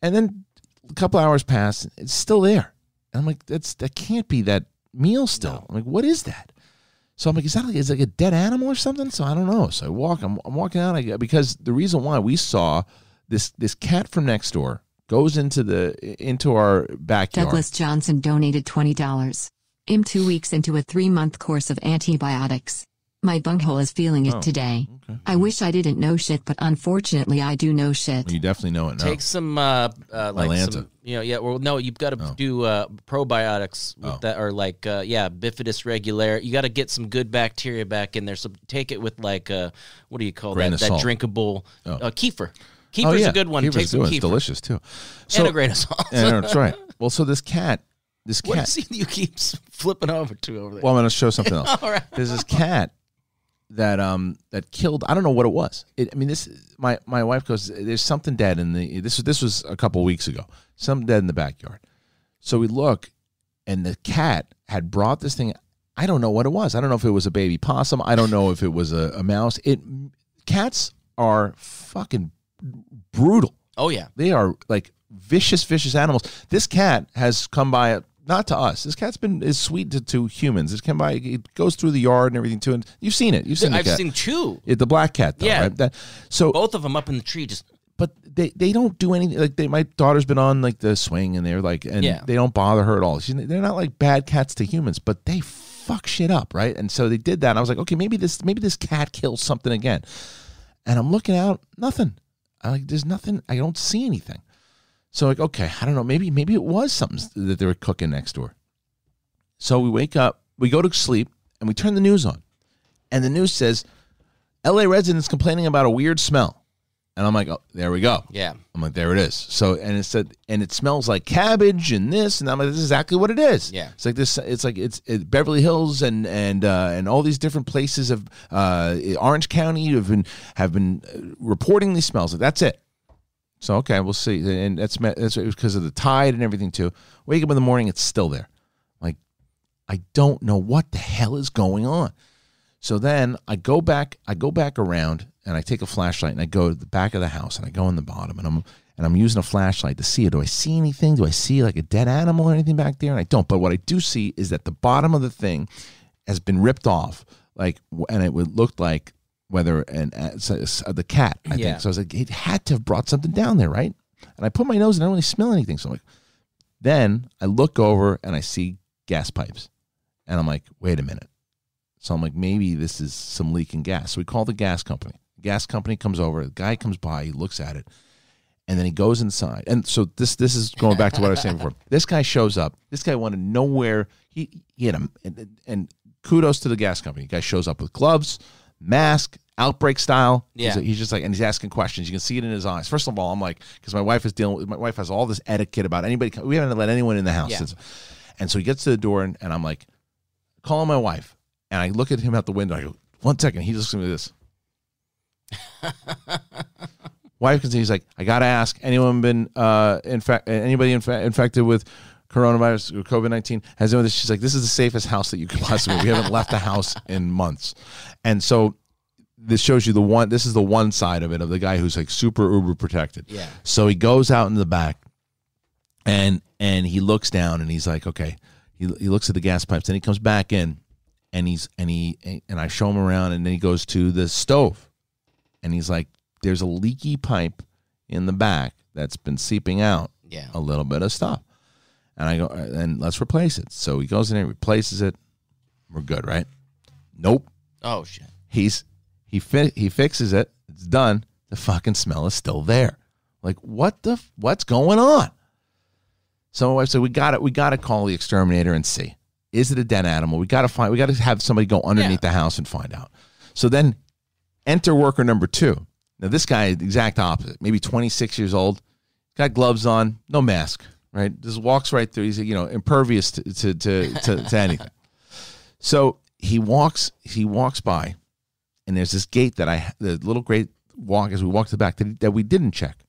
S1: And then a couple hours pass, it's still there. And I'm like, that's that can't be that meal still. I'm like, what is that? So I'm like, is that like is like a dead animal or something? So I don't know. So I walk, I'm, I'm walking out I, because the reason why we saw this this cat from next door goes into the into our backyard.
S4: Douglas Johnson donated $20. I'm two weeks into a three month course of antibiotics. My bunghole is feeling it
S1: Oh,
S4: today.
S1: okay.
S4: I wish I didn't know shit, but unfortunately I do know shit.
S1: You definitely know it now.
S3: Take some, uh, uh like
S1: Mylanta.
S3: some, you know, yeah. Well, no, you've got to
S1: Oh.
S3: do uh, probiotics with
S1: Oh.
S3: that, or like, uh, yeah, bifidus regular. You got to get some good bacteria back in there. So take it with like, uh, what do you call
S1: Grain
S3: that? That drinkable
S1: Oh.
S3: uh, kefir.
S1: Oh, yeah.
S3: a good one.
S1: Kefir's
S3: Take some
S1: good.
S3: kefir
S1: It's delicious too.
S3: So, and
S1: So
S3: a grain of salt.
S1: yeah, no, that's right. Well, so this cat, this
S3: What
S1: cat.
S3: scene do you keep flipping over to over there?
S1: Well, I'm going to show something else.
S3: All right.
S1: There's this cat that um that killed. I don't know what it was. It, I mean, this my my wife goes. There's something dead in the. This was this was a couple weeks ago. Something dead in the backyard. So we look, and the cat had brought this thing. I don't know what it was. I don't know if it was a baby possum. I don't know if it was a, a mouse. It cats are fucking brutal.
S3: Oh yeah.
S1: They are like vicious, vicious animals. This cat has come by, not to us. This cat's been is sweet to, to humans. It come by, it goes through the yard and everything too. And you've seen it. You've seen the
S3: I've seen two.
S1: Yeah, the black cat, though,
S3: Yeah.
S1: right? That, so,
S3: Both of them up in the tree. Just
S1: but they, they don't do anything. Like they, my daughter's been on like the swing, and they're like, and
S3: Yeah.
S1: they don't bother her at all. She's, they're not like bad cats to humans, but they fuck shit up, right? And so they did that. And I was like, okay, maybe this maybe this cat kills something again. And I'm looking out, nothing. I like, there's nothing. I don't see anything. So like, okay, I don't know. Maybe maybe it was something that they were cooking next door. So we wake up, we go to sleep, and we turn the news on, and the news says, "L.A. residents complaining about a weird smell." And I'm like, oh, there we go.
S3: yeah.
S1: I'm like, there it is. So, and it said, and it smells like cabbage and this, and I'm like, this is exactly what it is.
S3: Yeah.
S1: It's like this. It's like it's it, Beverly Hills and and uh, and all these different places of uh, Orange County have been have been uh, reporting these smells. Like, that's it. So okay, we'll see. And that's that's because of the tide and everything too. Wake up in the morning, it's still there. Like, I don't know what the hell is going on. So then I go back, I go back around and I take a flashlight and I go to the back of the house and I go in the bottom and I'm and I'm using a flashlight to see it. Do I see anything? Do I see like a dead animal or anything back there? And I don't. But what I do see is that the bottom of the thing has been ripped off, like, and it would look like whether an uh, it's, it's, uh, the cat. I
S3: Yeah.
S1: think so. I was like, it had to have brought something down there, right? And I put my nose and I don't really smell anything. So I'm like, then I look over and I see gas pipes, and I'm like, wait a minute. So I'm like, maybe this is some leaking gas. So we call the gas company. Gas company comes over. The guy comes by. He looks at it, and then he goes inside. And so this this is going back to what I was saying before. This guy shows up. This guy wanted know he he had him. And, and kudos to the gas company. The guy shows up with gloves, mask, outbreak style.
S3: Yeah.
S1: he's just like, and he's asking questions. You can see it in his eyes. First of all, I'm like, because my wife is dealing with. My wife has all this etiquette about anybody. We haven't let anyone in the house.
S3: Yeah.
S1: and so he gets to the door, and, and I'm like, calling my wife, and I look at him out the window. I go, one second. He looks at me like this. Because he's like, I gotta ask. Anyone been uh infect? Anybody infe- infected with coronavirus or COVID nineteen? Has anyone? This she's like, this is the safest house that you could possibly. we haven't left the house in months, and so this shows you the one. This is the one side of it of the guy who's like super uber protected.
S3: Yeah.
S1: So he goes out in the back, and and he looks down and he's like, okay. He he looks at the gas pipes. Then he comes back in, and he's and he and I show him around, and then he goes to the stove, and he's like, there's a leaky pipe in the back that's been seeping out
S3: Yeah.
S1: a little bit of stuff. And I go, uh, and let's replace it. So he goes in there, replaces it. We're good, right? Nope.
S3: Oh shit.
S1: He's he fi- he fixes it. It's done. The fucking smell is still there. Like what the f- what's going on? So my wife said, "We got it. We got to call the exterminator and see. Is it a dead animal? We got to find. We got to have somebody go underneath the house and find out." So then, enter worker number two. Now this guy, is the exact opposite. Maybe 26 years old, got gloves on, no mask, right? Just walks right through. He's you know impervious to to to, to, to anything. So he walks. He walks by, and there's this gate that I the little great walk as we walk to the back that, that we didn't check.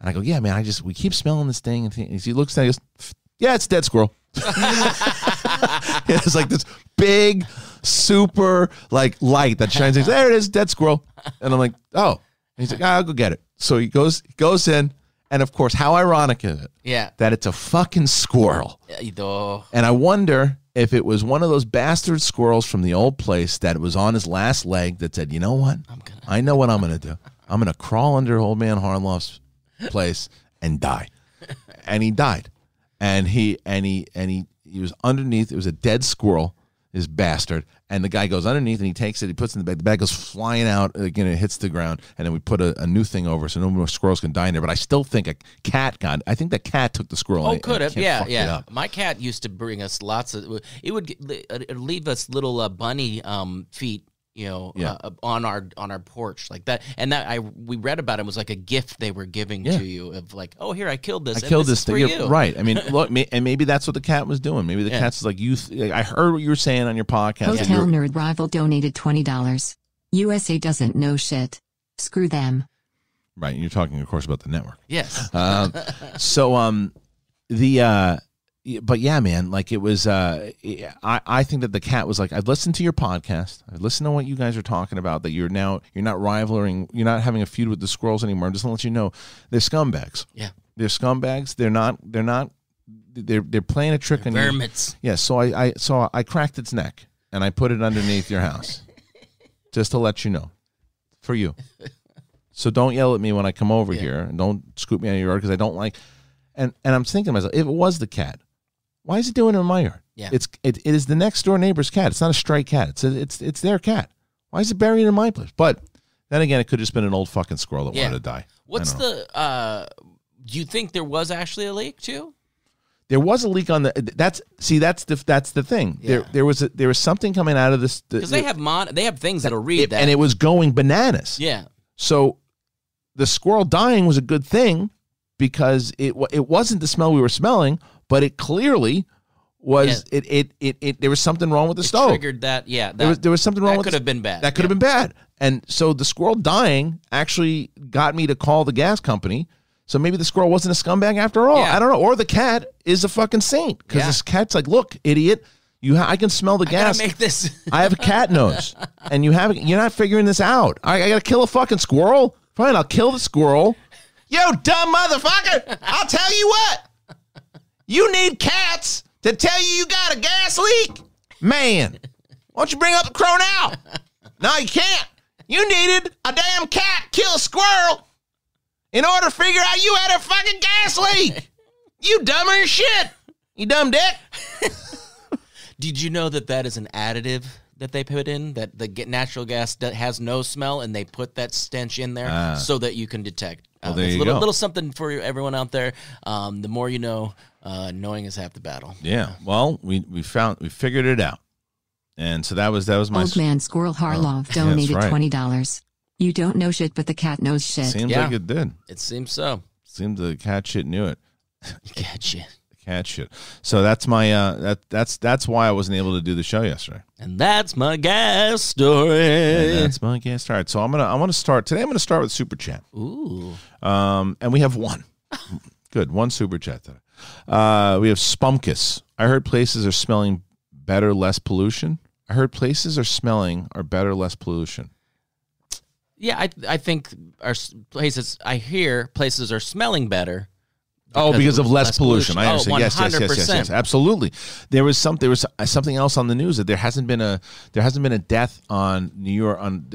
S1: And I go, yeah, man, I just we keep smelling this thing, and he looks at it, goes, yeah, it's dead squirrel. it's like this big, super like light that shines. There it is, dead squirrel. And I'm like, oh. And he's like, ah, I'll go get it. So he goes, he goes in, and of course, how ironic is it
S3: Yeah.
S1: that it's a fucking squirrel?
S3: Oh,
S1: And I wonder if it was one of those bastard squirrels from the old place that was on his last leg that said, you know what? I know what I'm going to do. I'm going to crawl under old man Harloff's place and die. And he died. And he and he and he he was underneath. It was a dead squirrel, this bastard. And the guy goes underneath and he takes it. He puts it in the bag. The bag goes flying out. Again, it hits the ground. And then we put a, a new thing over so no more squirrels can die in there. But I still think a cat got. I think the cat took the squirrel.
S3: oh, could have. Yeah, yeah. My cat used to bring us lots of. It would leave us little uh, bunny um, feet. You know,
S1: Yeah.
S3: uh, on our on our porch like that, and that I we read about it, it was like a gift they were giving
S1: Yeah.
S3: to you of like, oh here I killed this,
S1: I
S3: and
S1: killed
S3: this,
S1: this, thing.
S3: for you.
S1: right? I mean, look, may, and maybe that's what the cat was doing. Maybe the
S3: Yeah.
S1: cat's like you. Th- I heard what you were saying on your podcast.
S4: Hotel Nerd Rival donated $20. USA doesn't know shit. Screw them.
S1: right, and you're talking, of course, about the network.
S3: Yes,
S1: Um, so, um, the uh, y- but yeah, man, like it was. Uh, I I think that the cat was like, I've listened to your podcast. I've listened to what you guys are talking about. That you're now you're not rivaling, you're not having a feud with the squirrels anymore. I'm just gonna let you know they're scumbags.
S3: yeah,
S1: They're scumbags. They're not. They're not. They're they're playing a trick on you.
S3: vermits.
S1: Yeah, so I, I so I cracked its neck and I put it underneath your house, just to let you know, for you. So don't yell at me when I come over
S3: Yeah.
S1: here, and don't scoop me out of your yard because I don't like. And and I'm thinking to myself, if it was the cat, why is it doing it in my yard?
S3: Yeah.
S1: it's it, it is the next door neighbor's cat. It's not a stray cat. It's a, it's it's their cat. Why is it buried in my place? But then again, it could have just been an old fucking squirrel that
S3: Yeah.
S1: wanted to die. I
S3: What's
S1: don't know.
S3: the? uh Do you think there was actually a leak too?
S1: There was a leak on the. That's see. That's the that's the thing. There
S3: Yeah.
S1: there was a, there was something coming out of this.
S3: Because they have mon, they have things that'll read that.
S1: and it was going bananas.
S3: yeah,
S1: So the squirrel dying was a good thing because it wa- it wasn't the smell we were smelling, but it clearly was it, it it it there was something wrong with the
S3: it
S1: stove.
S3: triggered that. Yeah, that,
S1: there was there was something wrong with the stuff
S3: that
S1: with
S3: could
S1: the-
S3: have been bad.
S1: That could have been bad. And so the squirrel dying actually got me to call the gas company. So maybe the squirrel wasn't a scumbag after all.
S3: Yeah.
S1: I don't know. Or the cat is a fucking saint because
S3: Yeah.
S1: this cat's like, look, idiot, you ha- I can smell the gas.
S3: gotta make this.
S1: I have a cat nose, and you have you're not figuring this out. I, I gotta kill a fucking squirrel. Fine, I'll kill the squirrel. Yo, dumb motherfucker! I'll tell you what. You need cats to tell you you got a gas leak, man. Why don't you bring up the crow now? No, you can't. You needed a damn cat kill a squirrel in order to figure out you had a fucking gas leak. You dumber than shit. You dumb dick.
S3: Did you know that that is an additive that they put in that the natural gas has no smell and they put that stench in there
S1: Ah.
S3: so that you can detect.
S1: Well,
S3: Um,
S1: there
S3: it's a
S1: you
S3: little,
S1: go.
S3: little something for everyone out there. Um, the more you know, uh, knowing is half the battle.
S1: Yeah. Well, we we found we figured it out, and so that was that was my.
S4: Old man Squirrel Harloff
S1: that's
S4: donated
S1: right.
S4: $20. You don't know shit, but the cat knows shit.
S1: Seems
S3: Yeah.
S1: like it did.
S3: It seems so.
S1: Seemed the cat shit knew it.
S3: Gotcha.
S1: The cat shit. So that's my uh, that that's that's why I wasn't able to do the show yesterday.
S3: And that's my gas story.
S1: And that's my guest. All right, so I'm gonna I want to start today. I'm gonna start with super chat.
S3: Ooh.
S1: Um, and we have one. Good, one super chat today. Uh, we have Spunkus. I heard places are smelling better, less pollution. I heard places are smelling are better, less pollution.
S3: Yeah, I I think our places. I hear places are smelling better.
S1: Oh, because of less,
S3: less
S1: pollution. I
S3: pollution. Oh,
S1: understand. yes, yes, yes, yes, yes, absolutely. There was some. There was something else on the news that there hasn't been a there hasn't been a death on New York on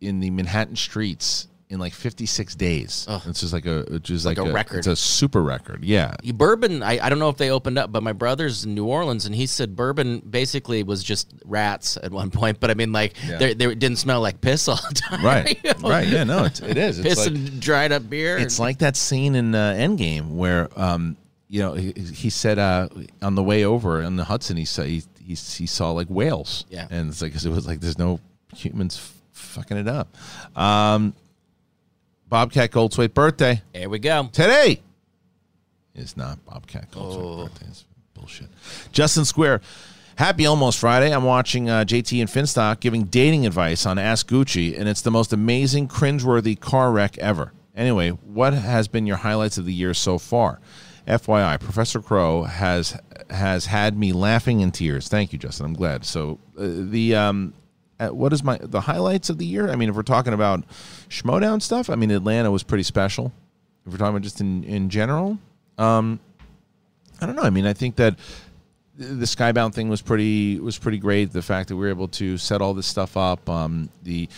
S1: in the Manhattan streets in like 56 days. It's just like a it's just like,
S3: a record.
S1: It's a super record. Yeah.
S3: Bourbon, I, I don't know if they opened up, but my brother's in New Orleans, and he said bourbon basically was just rats at one point. But I mean, like,
S1: Yeah.
S3: they they didn't smell like piss all the time.
S1: Right.
S3: you know?
S1: right. Yeah. No. It's, it is. It's
S3: Piss
S1: like,
S3: and dried up beer.
S1: It's like that scene in uh, Endgame where, um, you know, he, he said uh, on the way over on the Hudson, he saw he, he, he saw like whales.
S3: Yeah.
S1: and it's like 'cause it was like there's no humans fucking it up. Um, Bobcat Goldthwait birthday
S3: there we go.
S1: today is not Bobcat Goldthwait's birthday. It's bullshit. Justin Square. Happy almost Friday. I'm watching uh, JT and Finstock giving dating advice on Ask Gucci, and it's the most amazing, cringeworthy car wreck ever. Anyway, what has been your highlights of the year so far? FYI, Professor Crow has has had me laughing in tears. Thank you, Justin. I'm glad. So uh, the um, what is my the highlights of the year? I mean, if we're talking about Schmoedown stuff, I mean Atlanta was pretty special. If we're talking about just in in general, um, I don't know. I mean, I think that the skybound thing was pretty was pretty great. The fact that we were able to set all this stuff up, um, the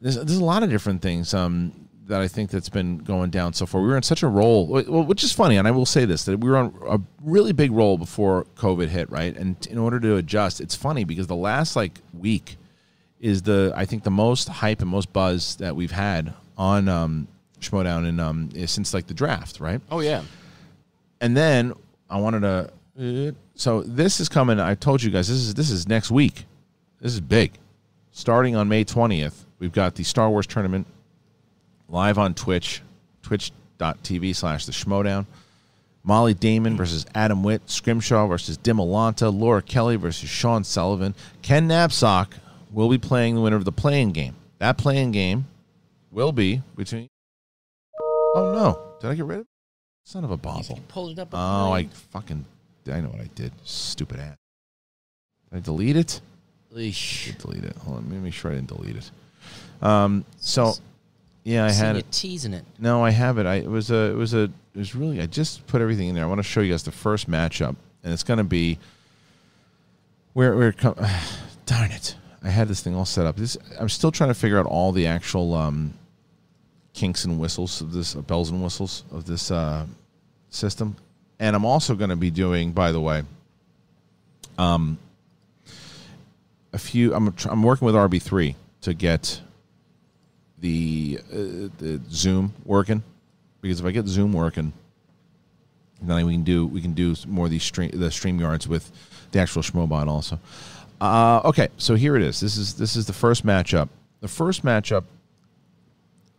S1: there's there's a lot of different things um, that I think that's been going down so far. We were in such a roll, well, which is funny, and I will say this that we were on a really big roll before COVID hit, right? And in order to adjust, it's funny because the last like week is the I think the most hype and most buzz that we've had on um, Schmoedown and um, since like the draft, right?
S3: Oh yeah.
S1: and then I wanted to. uh, So this is coming. I told you guys this is this is next week. This is big. Starting on May twentieth, we've got the Star Wars tournament live on Twitch, twitch.tv slash the Schmoedown. Molly Damon versus Adam Witt, Scrimshaw versus Dimolanta, Laura Kelly versus Sean Sullivan. Ken Napzok will be playing the winner of the playing game. That playing game will be between. Oh no! Did I get rid of it? Son of a bosble.
S3: Pulled it up.
S1: Oh, I fucking. I know what I did. Stupid ass. Did I delete it? Delete it. Hold on. Let me make sure I didn't delete it. Um. So, yeah, I had it.
S3: teasing it.
S1: No, I have it. I it was a it was a it was really. I just put everything in there. I want to show you guys the first matchup, and it's going to be. Where where come? Darn it! I had this thing all set up. This I'm still trying to figure out all the actual um, kinks and whistles of this uh, bells and whistles of this uh, system, and I'm also going to be doing. By the way, um, a few. I'm tr- I'm working with RB3 to get the uh, the Zoom working because if I get Zoom working, then we can do we can do more of these stream the stream yards with the actual Schmobot also. Uh, okay, so here it is. This is this is the first matchup. The first matchup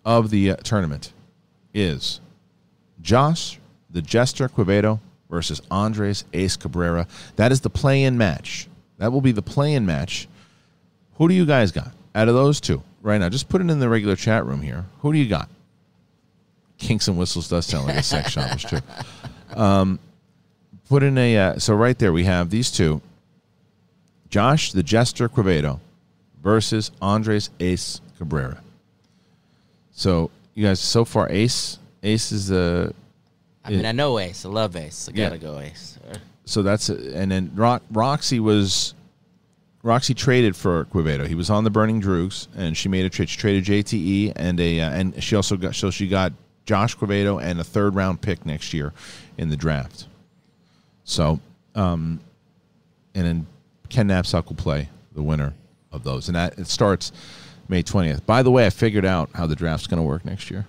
S1: of the uh, tournament is Josh the Jester Quevedo versus Andres Ace Cabrera. That is the play-in match. That will be the play-in match. Who do you guys got out of those two right now? Just put it in the regular chat room here. Who do you got? Kinks and whistles does sound like a sex shop, is true. Um, put in a uh, so right there we have these two: Josh the Jester Quevedo versus Andres Ace Cabrera. So you guys, so far, Ace Ace is the
S3: I mean, I know Ace. I love Ace. I gotta go Ace.
S1: So that's and then Ro- Roxy was Roxy traded for Quevedo. He was on the Burning Droogs, and she made a trade. She traded JTE and a uh, and she also got so she got Josh Quevedo and a third round pick next year in the draft. So, um, and then Ken Napzok will play the winner of those, and that it starts May twentieth. By the way, I figured out how the draft's going to work next year.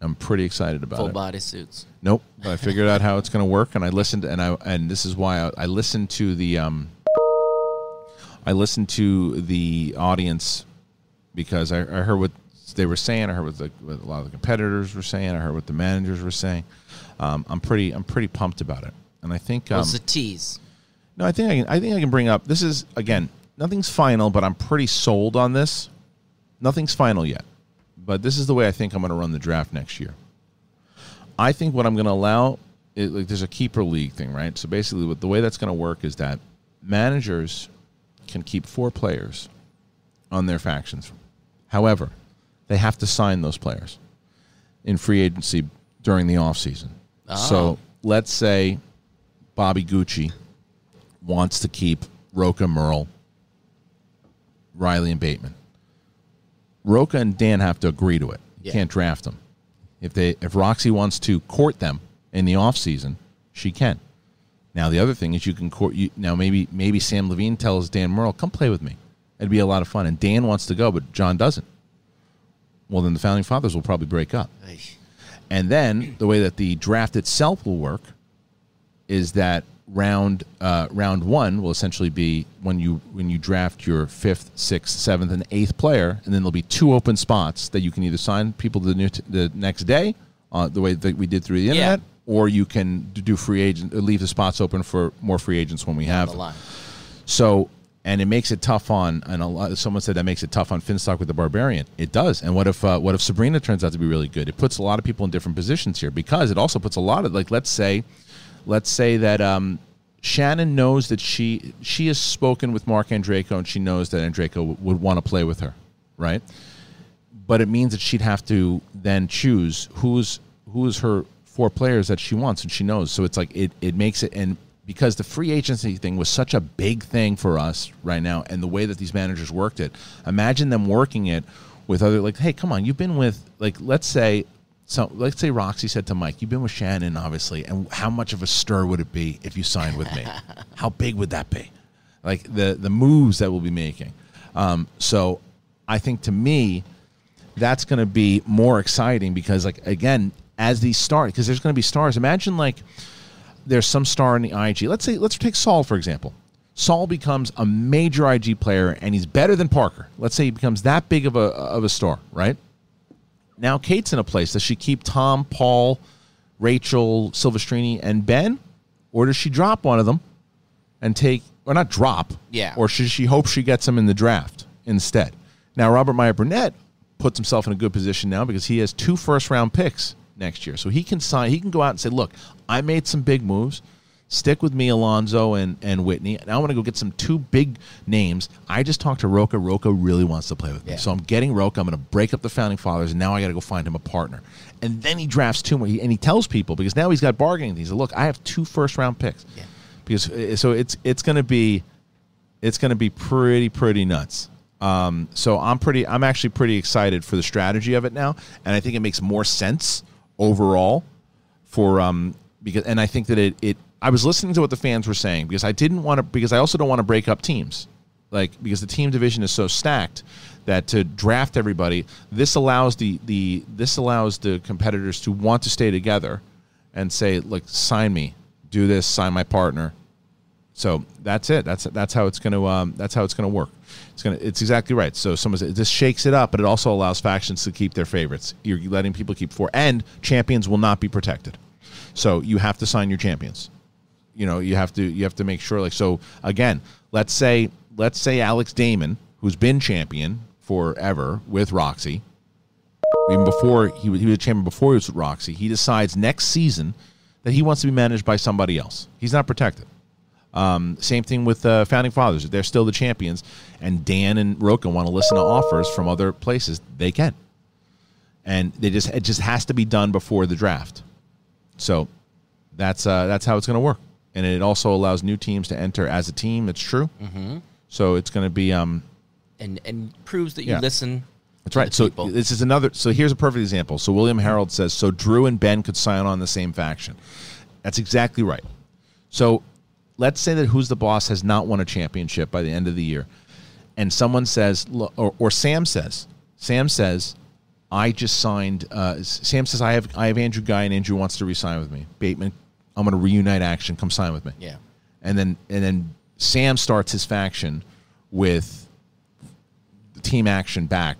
S1: I'm pretty excited about
S3: full
S1: it.
S3: body suits.
S1: Nope. But I figured out how it's going to work, and I listened, and I and this is why I, I listened to the um, I listened to the audience because I, I heard what they were saying. I heard what, the, what a lot of the competitors were saying. I heard what the managers were saying. Um, I'm pretty I'm pretty pumped about it, and I think um,
S3: What's the tease?
S1: no, I think I can. I think I can bring up. This is again, nothing's final, but I'm pretty sold on this. Nothing's final yet, but this is the way I think I'm going to run the draft next year. I think what I'm going to allow, it, like, there's a keeper league thing, right? So basically, what the way that's going to work is that managers can keep four players on their factions. However, they have to sign those players in free agency during the offseason. So ah. let's say Bobby Gucci wants to keep Rocha Murrell, Riley, and Bateman. Rocha and Dan have to agree to it. You
S3: Yeah.
S1: can't draft them. If they if Roxy wants to court them in the offseason, she can. Now the other thing is you can court you now maybe maybe Sam Levine tells Dan Murrell, come play with me. It'd be a lot of fun. And Dan wants to go, but John doesn't. Well then the founding fathers will probably break up. And then the way that the draft itself will work is that round uh, round one will essentially be when you when you draft your fifth, sixth, seventh, and eighth player, and then there'll be two open spots that you can either sign people the new t- the next day, uh, the way that we did through the internet, or you can do free agent, leave the spots open for more free agents when we have them. So, and it makes it tough on. And a lot, someone said that makes it tough on Finstock with the Barbarian. It does. And what if uh, what if Sabrina turns out to be really good? It puts a lot of people in different positions here because it also puts a lot of like let's say, let's say that um, Shannon knows that she she has spoken with Marc Andreyko and she knows that Andreyko w- would want to play with her, right? But it means that she'd have to then choose who's who's her four players that she wants and she knows. So it's like it it makes it and because the free agency thing was such a big thing for us right now and the way that these managers worked it. Imagine them working it with other like, hey, come on, you've been with like let's say so let's say Roxy said to Mike, "You've been with Shannon, obviously, and how much of a stir would it be if you signed with me? how big would that be? Like the the moves that we'll be making. Um, so, I think to me, that's going to be more exciting because, like, again, as these stars, because there's going to be stars. Imagine like there's some star in the IG. Let's say let's take Saul for example. Saul becomes a major IG player and he's better than Parker. Let's say he becomes that big of a of a star, right? Now Kate's in a place. Does she keep Tom, Paul, Rachel, Silvestrini, and Ben, or does she drop one of them and take, or not drop,
S3: Yeah.
S1: or should she hope she gets them in the draft instead? Now Robert Meyer Burnett puts himself in a good position now because he has two first round picks next year, so he can sign. He can go out and say, "Look, I made some big moves." Stick with me, Alonzo and, and Whitney. Now I want to go get some two big names. I just talked to Rocha. Rocha really wants to play with me.
S3: Yeah.
S1: So I'm getting Rocha. I'm going to break up the founding fathers, and now I got to go find him a partner. And then he drafts two more. He, and he tells people because now he's got bargaining. He's like, look, I have two first round picks.
S3: Yeah.
S1: Because uh, so it's it's going to be it's going to be pretty pretty nuts. Um, so I'm pretty I'm actually pretty excited for the strategy of it now, and I think it makes more sense overall for um because and I think that it it I was listening to what the fans were saying because I didn't want to because I also don't want to break up teams. Like because the team division is so stacked that to draft everybody, this allows the the this allows the competitors to want to stay together and say, "Look, sign me. Do this, sign my partner." So that's it. That's that's how it's going to um, that's how it's going to work. It's to it's exactly right. So someone said, this shakes it up, but it also allows factions to keep their favorites. You're letting people keep four, and champions will not be protected. So you have to sign your champions. You know, you have to you have to make sure. Like so, again, let's say let's say Alex Damon, who's been champion forever with Roxy, even before he was, he was a champion before he was with Roxy, he decides next season that he wants to be managed by somebody else. He's not protected. Um, same thing with uh, founding fathers. They're still the champions, and Dan and Rocha want to listen to offers from other places, they can. And they just it just has to be done before the draft. So that's uh, that's how it's going to work. And it also allows new teams to enter as a team. It's true. Mm-hmm. So it's going to be um,
S3: and and proves that you
S1: Yeah.
S3: listen.
S1: that's right. So
S3: people.
S1: this is another. So here's a perfect example. So William Harold says, so Drew and Ben could sign on the same faction. That's exactly right. So let's say that Who's the Boss has not won a championship by the end of the year, and someone says, or, or Sam says, Sam says, I just signed. Uh, Sam says, I have I have Andrew Guy, and Andrew wants to re-sign with me. Bateman, I'm going to reunite action. Come sign with me.
S3: Yeah.
S1: And then and then Sam starts his faction with the Team Action back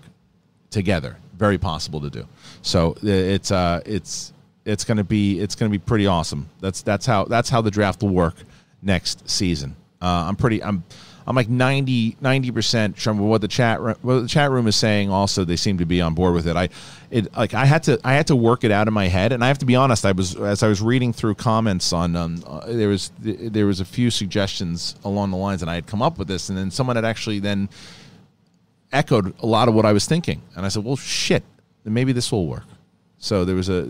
S1: together. very possible to do. So uh, it's uh, it's it's going to be it's going to be pretty awesome. That's that's how that's how the draft will work next season. Uh, I'm pretty I'm I'm like 90 percent from what the chat what the chat room is saying. Also, they seem to be on board with it. I it like I had to I had to work it out in my head, and I have to be honest. I was as I was reading through comments on um, uh, there was there was a few suggestions along the lines, and I had come up with this, and then someone had actually then echoed a lot of what I was thinking, and I said, well, shit, maybe this will work. So there was a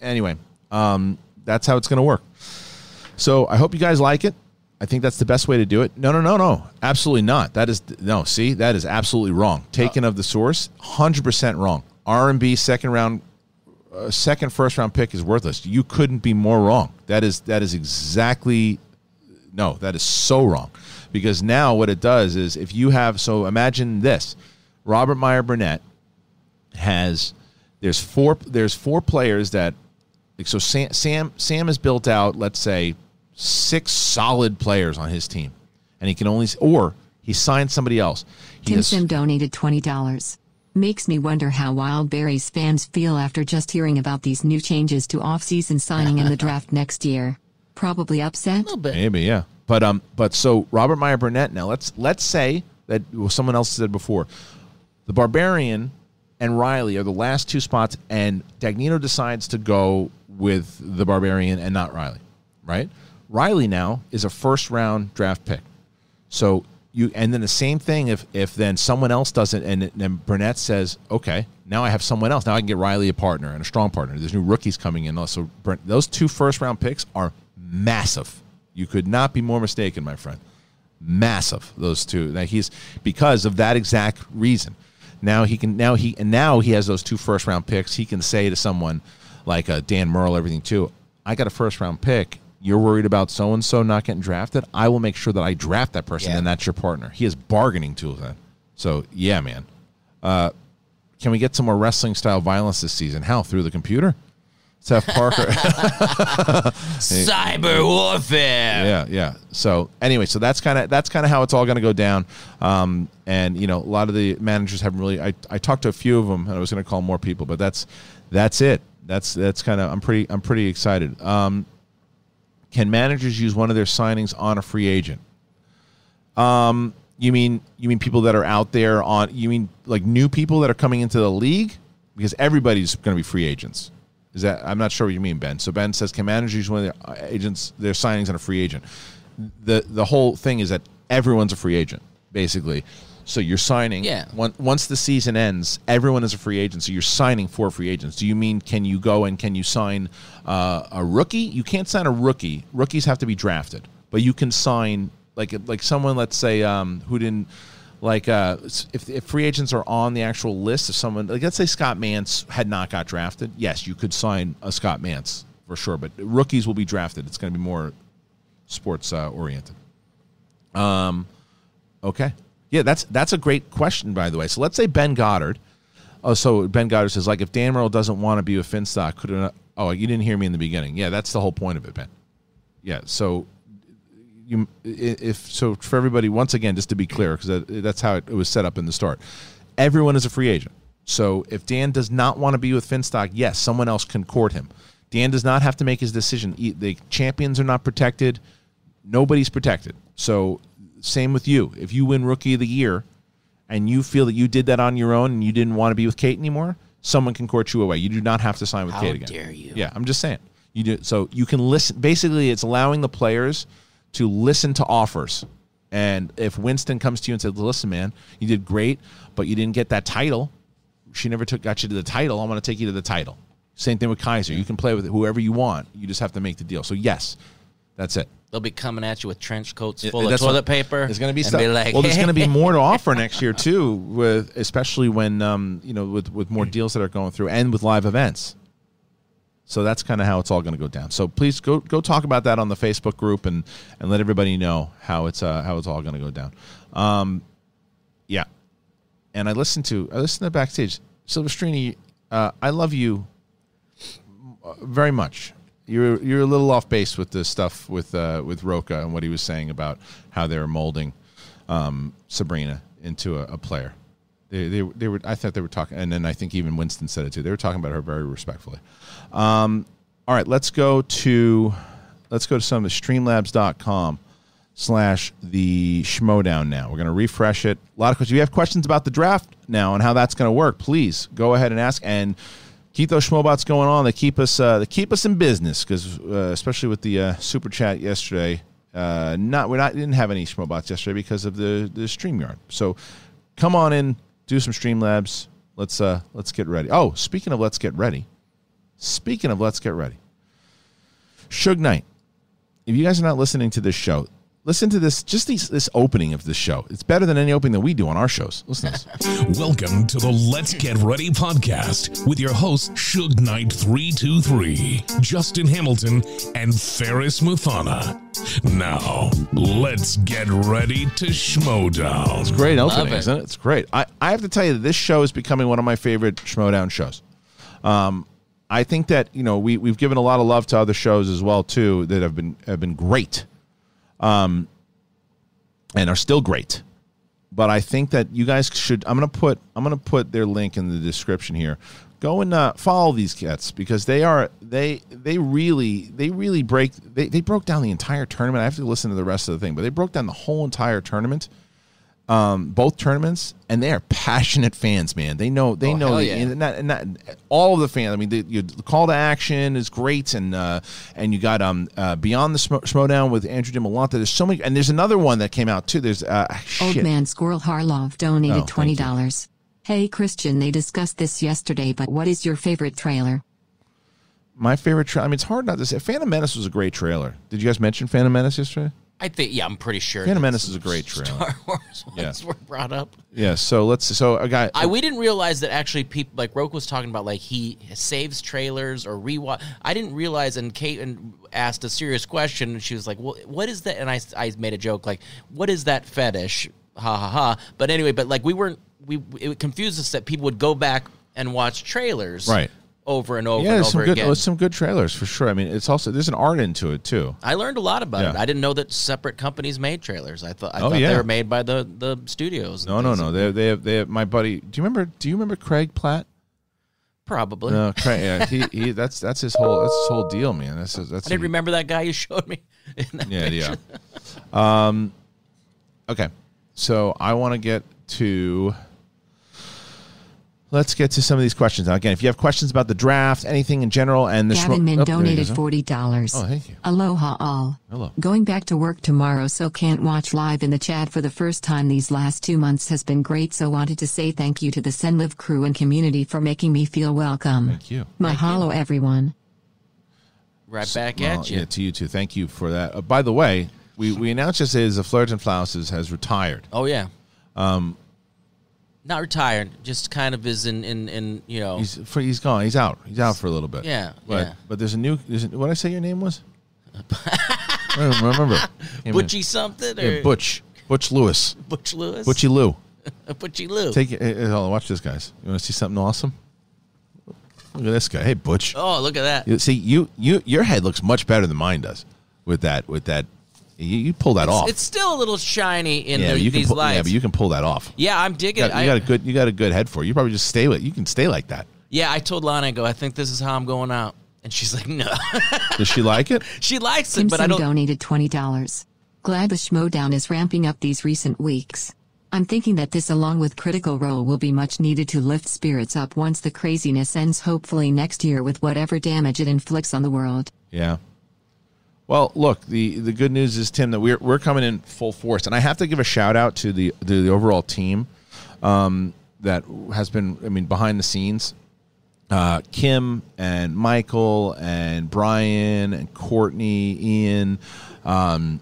S1: anyway. Um, that's how it's going to work. So I hope you guys like it. I think that's the best way to do it. No, no, no, no, absolutely not. That is no. See, that is absolutely wrong. Taken of the source, hundred percent wrong. R and B second round, uh, second first round pick is worthless. You couldn't be more wrong. That is that is exactly no. That is so wrong. Because now what it does is if you have so imagine this, Robert Meyer Burnett has there's four there's four players that so Sam Sam Sam has built out let's say six solid players on his team, and he can only or he signed somebody else. He
S4: Tim
S1: has-
S4: Sim donated $20. Makes me wonder how Wildberries fans feel after just hearing about these new changes to off-season signing and the draft next year. Probably upset?
S3: A little bit.
S1: Maybe, yeah. But um, but so Robert Meyer Burnett. Now let's let's say that well, someone else said before, the Barbarian and Riley are the last two spots, and Dagnino decides to go with the Barbarian and not Riley, right? Riley now is a first round draft pick, so you and then the same thing if if then someone else doesn't, and then Burnett says, okay, now I have someone else. Now I can get Riley a partner and a strong partner. There's new rookies coming in. Burn- those two first round picks are massive. You could not be more mistaken, my friend. Massive. Those two. Now he's because of that exact reason. Now he can. Now he and now he has those two first round picks. He can say to someone like uh, Dan Murrell, everything too. I got a first round pick. You're worried about so and so not getting drafted. I will make sure that I draft that person,
S3: Yeah.
S1: and that's your partner. He has bargaining tools then. So yeah, man. Uh, can we get some more wrestling style violence this season? How through the computer? Seth Parker.
S3: Cyber warfare.
S1: yeah, yeah. So anyway, so that's kind of that's kind of how it's all going to go down. Um, and you know, a lot of the managers haven't really. I, I talked to a few of them, and I was going to call more people, but that's that's it. That's that's kind of. I'm pretty I'm pretty excited. Um, can managers use one of their signings on a free agent? Um, you mean you mean people that are out there on? You mean like new people that are coming into the league? Because everybody's going to be free agents. Is that I'm not sure what you mean, Ben. So Ben says, can managers use one of their uh, agents their signings on a free agent? The the whole thing is that everyone's a free agent basically. So you're signing.
S3: Yeah.
S1: Once, once the season ends, everyone is a free agent. So you're signing for free agents. Do you mean can you go and can you sign uh, a rookie? You can't sign a rookie. Rookies have to be drafted, but you can sign like like someone. Let's say um, who didn't like uh, if, if free agents are on the actual list of someone like let's say Scott Mantz had not got drafted. Yes, you could sign a Scott Mantz for sure, but rookies will be drafted. It's going to be more sports uh, oriented. Um, okay. Yeah, that's that's a great question, by the way. So let's say Ben Goddard. Oh, so Ben Goddard says, like, if Dan Murrell doesn't want to be with Finstock, could it? Oh, you didn't hear me in the beginning. Yeah, that's the whole point of it, Ben. Yeah. So you, if so, for everybody, once again, just to be clear, because that, that's how it, it was set up in the start. Everyone is a free agent. So if Dan does not want to be with Finstock, yes, someone else can court him. Dan does not have to make his decision. The champions are not protected. Nobody's protected. So same with you. If you win Rookie of the Year, and you feel that you did that on your own and you didn't want to be with Kate anymore, someone can court you away. You do not have to sign with
S3: How
S1: Kate again.
S3: How dare you.
S1: Yeah, I'm just saying. You do so you can listen basically it's allowing the players to listen to offers. And if Winston comes to you and says, "Listen, man, you did great, but you didn't get that title. She never took got you to the title. I'm going to take you to the title." Same thing with Kaiser. You can play with whoever you want. You just have to make the deal. So yes, that's it.
S3: They'll be coming at you with trench coats full of
S1: that's
S3: toilet
S1: what-
S3: paper.
S1: There's going to be
S3: and
S1: stuff.
S3: Like,
S1: well, there's going to be more to offer next year too, with especially when um, you know with with more deals that are going through and with live events. So that's kind of how it's all going to go down. So please go go talk about that on the Facebook group and and let everybody know how it's uh, how it's all going to go down. Um, yeah, and I listened to I listened to backstage. Silvestrini, uh, I love you uh, very much. You're you're a little off base with the stuff with uh, with Rocha and what he was saying about how they're molding um, Sabrina into a, a player. They, they they were. I thought they were talking, and then I think even Winston said it too. They were talking about her very respectfully. Um, all right, let's go to let's go to some of the Streamlabs.com slash the Schmoedown now. We're going to refresh it. A lot of questions. If you have questions about the draft now and how that's going to work, please go ahead and ask and keep those Schmobots going on. They keep us uh, they keep us in business because uh, especially with the uh, super chat yesterday. Uh, not we not didn't have any Schmobots yesterday because of the the Streamyard. So come on in, do some Streamlabs. Let's uh let's get ready. Oh, speaking of let's get ready. Speaking of let's get ready. Suge Knight. If you guys are not listening to this show, listen to this just these, this opening of this show. It's better than any opening that we do on our shows. Listen to this.
S5: Welcome to the Let's Get Ready podcast with your hosts Suge Knight 323, Justin Hamilton, and Ferris Muthana. Now, let's get ready to schmoedown.
S1: Great opening,
S3: it.
S1: isn't it? It's great. I, I have to tell you that this show is becoming one of my favorite Schmoedown shows. Um, I think that you know we we've given a lot of love to other shows as well too that have been have been great, um, and are still great. But I think that you guys should. I'm gonna put I'm gonna put their link in the description here. Go and uh, follow these cats because they are they they really they really break they, they broke down the entire tournament. I have to listen to the rest of the thing, but they broke down the whole entire tournament um, both tournaments, and they are passionate fans, man. They know they
S3: Oh,
S1: know the,
S3: yeah.
S1: and not, and not, all of the fans. I mean, the, the call to action is great, and uh, and you got um uh, beyond the Smo- Schmoedown with Andrew DiMolanta. There's so many, and there's another one that came out too. There's uh,
S4: Old man Squirrel Harloff
S1: Oh,
S4: donated
S1: thank
S4: twenty
S1: you.
S4: dollars. Hey Kristian, they discussed this yesterday, but what is your favorite trailer?
S1: My favorite. trailer. I mean, it's hard not to say. Phantom Menace was a great trailer. Did you guys mention Phantom Menace yesterday?
S3: I think, yeah, I'm pretty sure.
S1: Phantom Menace is a great trailer.
S3: Star Wars ones
S1: Yeah.
S3: were brought up.
S1: Yeah. So let's. So a guy.
S3: I we didn't realize that actually people like Roke was talking about like he saves trailers or rewatch. I didn't realize, and Kate and asked a serious question, and she was like, "Well, what is that?" And I I made a joke like, "What is that fetish?" Ha ha ha. But anyway, but like we weren't we it confused us that people would go back and watch trailers
S1: Right.
S3: Over and over
S1: yeah,
S3: and
S1: there's some
S3: over
S1: good.
S3: again.
S1: Some good trailers for sure. I mean, it's also there's an art into it too.
S3: I learned a lot about it. I didn't know that separate companies made trailers. I thought I
S1: Oh,
S3: thought
S1: yeah.
S3: they were made by the the studios.
S1: No, no, no. They they have, they have my buddy. Do you remember? Do you remember Craig Platt?
S3: Probably.
S1: No, Craig. Yeah, he, he that's that's his whole that's his whole deal, man. That's that's
S3: I didn't remember that guy you showed me.
S1: Yeah,
S3: picture.
S1: yeah. um, okay, so I want to get to. Let's get to some of these questions now. Again, if you have questions about the draft, anything in general, and the
S4: Gavin
S1: Schmo-
S4: Min
S1: oh,
S4: donated forty dollars.
S1: Oh, thank you.
S4: Aloha all.
S1: Hello.
S4: Going back to work tomorrow, so can't watch live in the chat for the first time these last two months has been great. So wanted to say thank you to the Senlive crew and community for making me feel welcome.
S1: Thank you.
S4: Mahalo, everyone.
S3: Right back
S1: Well,
S3: at you.
S1: Yeah, to you too. Thank you for that. Uh, by the way, we, we announced yesterday that Flirt and Flouses has retired.
S3: Oh yeah. Um, not retired, just kind of is in in in you know.
S1: He's for, he's gone. He's out. He's out for a little bit.
S3: Yeah,
S1: But
S3: yeah.
S1: but there's a new. There's a, what did I say your name was? I don't remember. Came in-
S3: something or
S1: Yeah, Butch. Butch Lewis.
S3: Butch Lewis.
S1: Butchie Lou.
S3: Butchie Lou.
S1: Take it. Hey, hey, hold on, watch this, guys. You want to see something awesome? Look at this guy. Hey, Butch.
S3: oh, look at that.
S1: You, see, you you your head looks much better than mine does. With that, with that, you, you pull that off.
S3: It's still a little shiny in
S1: yeah,
S3: the,
S1: but you can
S3: these
S1: pull,
S3: lights.
S1: yeah, but you can pull that off.
S3: Yeah, I'm
S1: You
S3: digging.
S1: got,
S3: it.
S1: you
S3: I,
S1: got a good. You got a good head for it. You probably just stay with. You can stay like that.
S3: yeah, I told Lana, I go, I think this is how I'm going out, and she's like, no.
S1: Does she like it?
S3: she likes it, but I don't.
S4: donated twenty dollars. Glad the Schmoedown is ramping up these recent weeks. I'm thinking that this, along with Critical Role, will be much needed to lift spirits up once the craziness ends, hopefully next year, with whatever damage it inflicts on the world.
S1: Yeah. Well, look, the the good news is Tim that we're we're coming in full force, and I have to give a shout out to the the overall team um, that has been, I mean, behind the scenes. Uh, Kim and Michael and Brian and Courtney, Ian, um,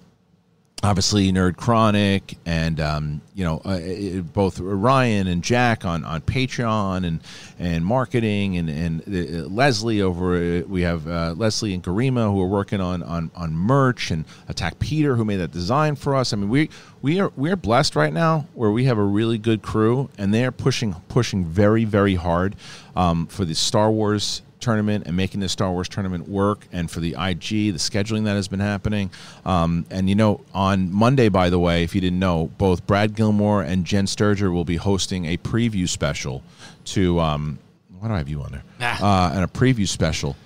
S1: obviously Nerd Chronic, and um, you know uh, both Ryan and Jack on, on Patreon and and marketing, and and uh, Leslie over. uh, We have uh, Leslie and Karima who are working on, on on merch, and Attack Peter who made that design for us. I mean, we we are we are blessed right now where we have a really good crew, and they are pushing pushing very very hard um, for the Star Wars tournament and making this Star Wars tournament work, and for the IG, the scheduling that has been happening. Um, and you know, on Monday, by the way, if you didn't know, both Brad Gilmore and Jen Sturger will be hosting a preview special to. Um, why do I have you on there?
S3: Ah.
S1: Uh, and a preview special.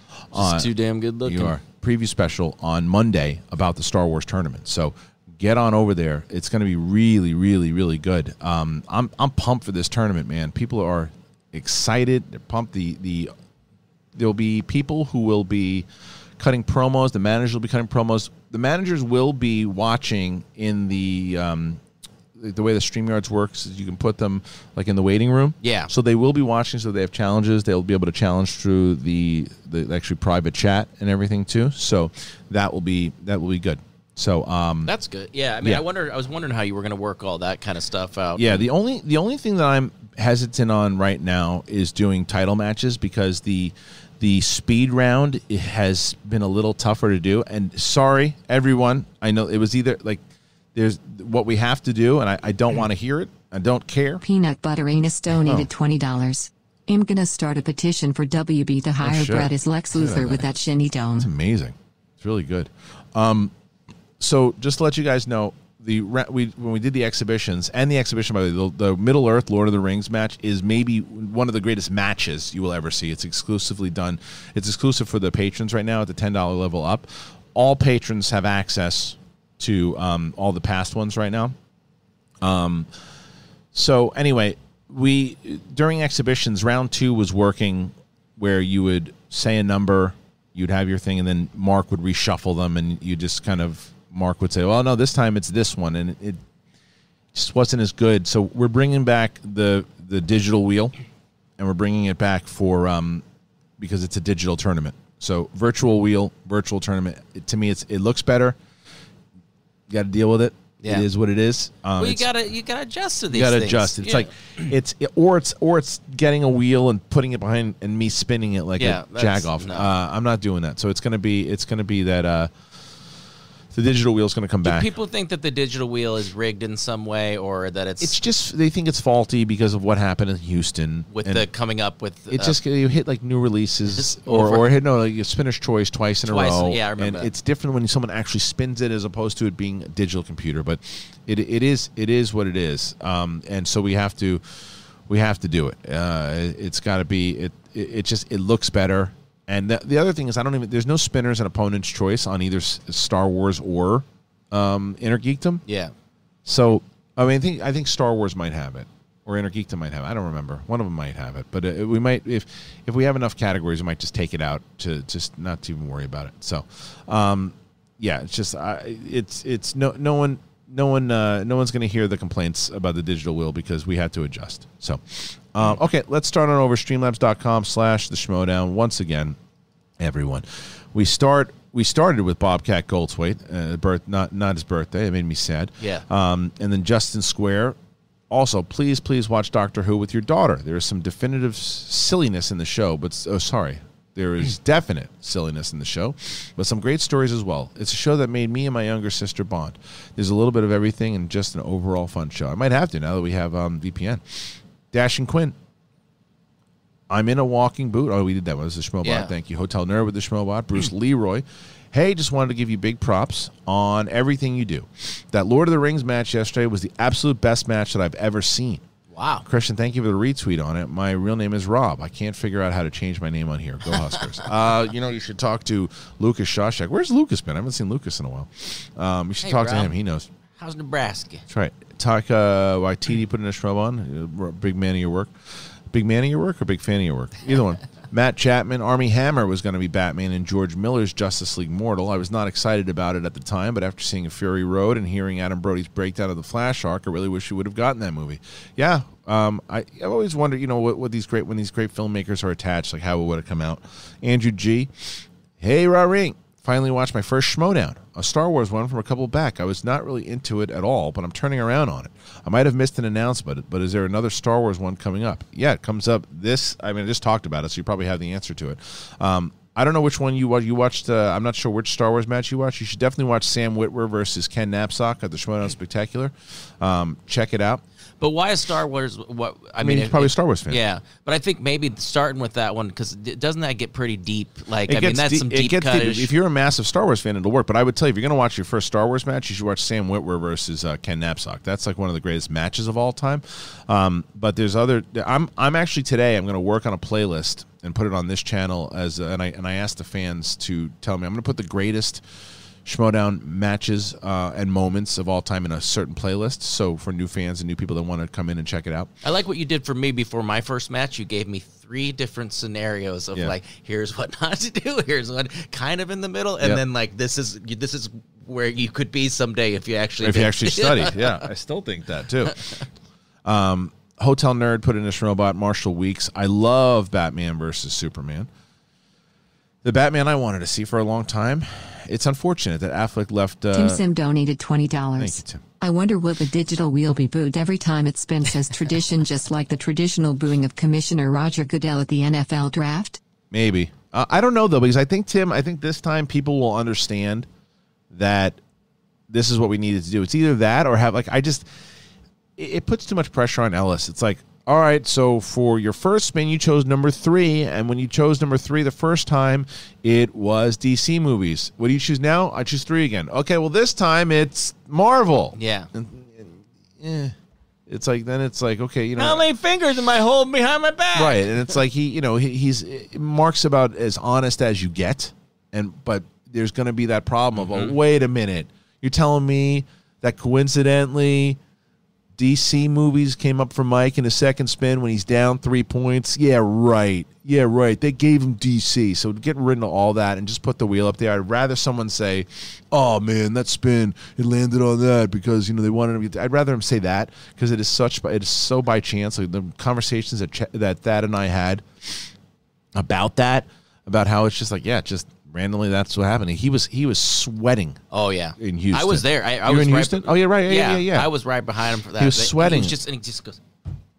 S3: Too damn good looking.
S1: you are preview special on Monday about the Star Wars tournament. So get on over there. It's going to be really, really, really good. Um, I'm I'm pumped for this tournament, man. People are excited. They're pumped. The the there'll be people who will be cutting promos. The managers will be cutting promos. The managers will be watching in the um, the way the StreamYards works is you can put them like in the waiting room.
S3: Yeah.
S1: So they will be watching. So they have challenges. They'll be able to challenge through the the actually private chat and everything too. So that will be that will be good. So um,
S3: That's good. Yeah, I mean,
S1: Yeah.
S3: I wonder. I was wondering how you were going to work all that kind of stuff out.
S1: Yeah, the only the only thing that I'm hesitant on right now is doing title matches because the the speed round has been a little tougher to do. And sorry, everyone, I know it was either like there's what we have to do, and I, I don't want to hear it. I don't care.
S4: Peanut Butter ain't Anus donated
S1: Oh.
S4: $20. I'm gonna start a petition for WB to hire
S1: shit.
S4: Brett as Lex Luthor with that shinny dome.
S1: It's amazing. It's really good. Um, so just to let you guys know, the we when we did the exhibitions and the exhibition by the, the the Middle Earth Lord of the Rings match is maybe one of the greatest matches you will ever see. It's exclusively done. It's exclusive for the patrons right now at the ten dollar level up. All patrons have access to um, all the past ones right now. Um, So anyway, we during exhibitions, round two was working where you would say a number, you'd have your thing, and then Mark would reshuffle them, and you just kind of Mark would say, "Well, no, this time it's this one," and it, it just wasn't as good. So we're bringing back the the digital wheel, and we're bringing it back for um because it's a digital tournament. So virtual wheel, virtual tournament. It, to me, it's it looks better. You got to deal with it.
S3: Yeah.
S1: It is what it is. Um,
S3: Well, you gotta you gotta adjust to these.
S1: you got to
S3: things.
S1: adjust. It's
S3: Yeah.
S1: like it's or it's or it's getting a wheel and putting it behind and me spinning it like
S3: Yeah,
S1: a
S3: that's-
S1: jagoff.
S3: no.
S1: Uh, I'm not doing that. So it's gonna be it's gonna be that uh, the digital wheel is gonna come
S3: Do
S1: back.
S3: people think that the digital wheel is rigged in some way, or that it's,
S1: it's just they think it's faulty because of what happened in Houston
S3: with
S1: and
S3: the coming up with?
S1: It
S3: uh,
S1: just you hit like new releases or
S3: over.
S1: or hit no like a spinner's choice twice in
S3: Twice,
S1: a row.
S3: yeah, I remember
S1: And
S3: that.
S1: it's different when someone actually spins it as opposed to it being a digital computer. But it it is it is what it is. Um, and so we have to we have to do it. Uh, it- it's got to be it, it. It just it looks better. And the, the other thing is I don't even there's no spinners and opponent's choice on either Star Wars or um, Inner Geekdom.
S3: yeah.
S1: So I mean, I think I think Star Wars might have it, or Innergeekdom might have. it. I don't remember. One of them might have it, but uh, we might if if we have enough categories, we might just take it out to just not to even worry about it. So, um, yeah, it's just I, it's it's no no one. No one, uh, no one's going to hear the complaints about the digital wheel because we had to adjust. So, um, okay, let's start on over streamlabs.com slash the schmoedown. Once again, everyone. We start. We started with Bobcat Goldthwait, uh, birth not not his birthday. It made me sad.
S3: Yeah.
S1: Um, and then Justin Square. Also, please, please watch Doctor Who with your daughter. There is some definitive silliness in the show, but oh, sorry, there is definite silliness in the show, but some great stories as well. It's a show that made me and my younger sister bond. There's a little bit of everything and just an overall fun show. I might have to now that we have um, VPN. Dash and Quinn. I'm in a walking boot. Oh, we did that one. This is the Schmobot.
S3: Yeah.
S1: Thank you. Hotel Nerd with the Schmobot. Bruce Leroy. Hey, just wanted to give you big props on everything you do. That Lord of the Rings match yesterday was the absolute best match that I've ever seen.
S3: Wow.
S1: Kristian, thank you for the retweet on it. My real name is Rob. I can't figure out how to change my name on here. Go Huskers. uh, you know, you should talk to Lucas Shawshak. Where's Lucas been? I haven't seen Lucas in a while. Um, you should
S3: Hey,
S1: talk to him. He knows.
S3: How's Nebraska?
S1: That's right. YTD put in a shrub on. Uh, big man of your work. Big man of your work or big fan of your work? Either one. Matt Chapman, Armie Hammer was going to be Batman in George Miller's Justice League Mortal. I was not excited about it at the time, but after seeing Fury Road and hearing Adam Brody's breakdown of the Flash arc, I really wish you would have gotten that movie. Yeah, um, I, I've always wondered, you know, what, what these great when these great filmmakers are attached, like how it would have come out. Andrew G. Hey, Raw Ring. Finally watched my first Schmoedown, a Star Wars one from a couple back. I was not really into it at all, but I'm turning around on it. I might have missed an announcement, but is there another Star Wars one coming up? Yeah, it comes up this. I mean, I just talked about it, so you probably have the answer to it. Um, I don't know which one you watched. You watched. Uh, I'm not sure which Star Wars match you watched. You should definitely watch Sam Witwer versus Ken Napzok at the Schmoedown Spectacular. Um, check it out.
S3: But why is Star Wars? What I,
S1: I mean,
S3: mean,
S1: he's
S3: it-
S1: probably a Star Wars fan.
S3: Yeah, but I think maybe starting with that one because doesn't that get pretty deep? Like,
S1: It
S3: I mean, that's
S1: deep-
S3: some
S1: it
S3: deep
S1: gets
S3: cut.
S1: If you're a massive Star Wars fan, it'll work. But I would tell you, if you're going to watch your first Star Wars match, you should watch Sam Witwer versus uh, Ken Napzok. That's like one of the greatest matches of all time. Um, but there's other. I'm I'm actually today. I'm going to work on a playlist and put it on this channel as and I and I asked the fans to tell me. I'm going to put the greatest. Schmoedown matches uh, and moments of all time in a certain playlist. So for new fans and new people that want to come in and check it out,
S3: I like what you did for me before my first match. You gave me three different scenarios of
S1: Yeah.
S3: like, here's what not to do, here's what kind of in the middle, and
S1: Yep.
S3: then like this is this is where you could be someday if you actually
S1: if you actually study. Yeah, I still think that too. Um, Hotel Nerd put in this robot Marshall Weeks. I love Batman versus Superman. The Batman I wanted to see for a long time. It's unfortunate that Affleck left. Uh,
S4: Tim Sim donated $20.
S1: Thank you, Tim.
S4: I wonder will the digital wheel be booed every time it spins as tradition just like the traditional booing of Commissioner Roger Goodell at the NFL draft?
S1: Maybe. Uh, I don't know though because I think Tim. I think this time people will understand that this is what we needed to do. It's either that or have like I just. It, it puts too much pressure on Ellis. It's like. All right, so for your first spin, you chose number three, and when you chose number three the first time, it was DC movies. What do you choose now? I choose three again. Okay, well this time it's Marvel.
S3: Yeah.
S1: Eh. It's like then it's like okay, you know,
S3: How many fingers am I holding behind my back?
S1: right and it's like he you know he, he's mark's about as honest as you get and but there's going to be that problem of oh wait a minute you're telling me that coincidentally dc movies came up for mike in a second spin when he's down three points. Yeah right. Yeah right. They gave him dc so get rid of all that and just put the wheel up there i'd rather someone say oh man that spin it landed on that because you know they wanted to i'd rather him say that because it is such it is so by chance like the conversations that Ch- that that and i had about that about how it's just like yeah just randomly that's what happened he was he was sweating
S3: Oh yeah.
S1: In Houston.
S3: I was there. I, I
S1: You were
S3: was
S1: in
S3: right
S1: Houston? Oh, yeah, right. Yeah, yeah, yeah.
S3: I was right behind him for that.
S1: He
S3: was
S1: sweating.
S3: was just and he just goes.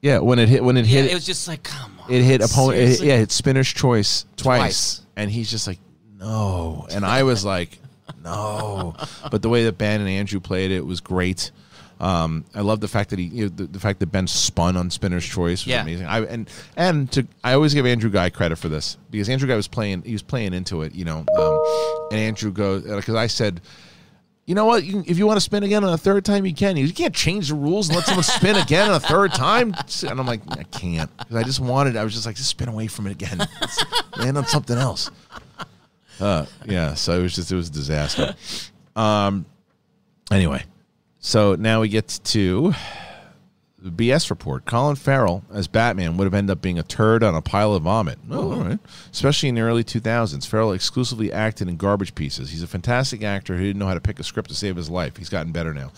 S1: yeah when it hit when it
S3: Yeah,
S1: hit
S3: it was just like, come on.
S1: it hit opponent it, yeah it hit spinner's choice twice,
S3: Twice.
S1: and he's just like no and i was like no but the way that ben and andrew played it was great um, I love the fact that he, you know, the, the fact that Ben spun on Spinner's Choice was
S3: Yeah.
S1: amazing. I and and to I always give Andrew Guy credit for this because Andrew Guy was playing, he was playing into it, you know. Um, and Andrew goes because I said, you know what? You can, if you want to spin again on a third time, you can. You can't change the rules and let someone spin again on a third time. And I'm like, I can't. I just wanted. I was just like, just spin away from it again. Land on something else. Uh, yeah. So it was just it was a disaster. Um. Anyway, so now we get to the BS report. Colin Farrell as Batman would have ended up being a turd on a pile of vomit. Oh, all right. Especially in the early 2000s. Farrell exclusively acted in garbage pieces. He's a fantastic actor who didn't know how to pick a script to save his life. He's gotten better now.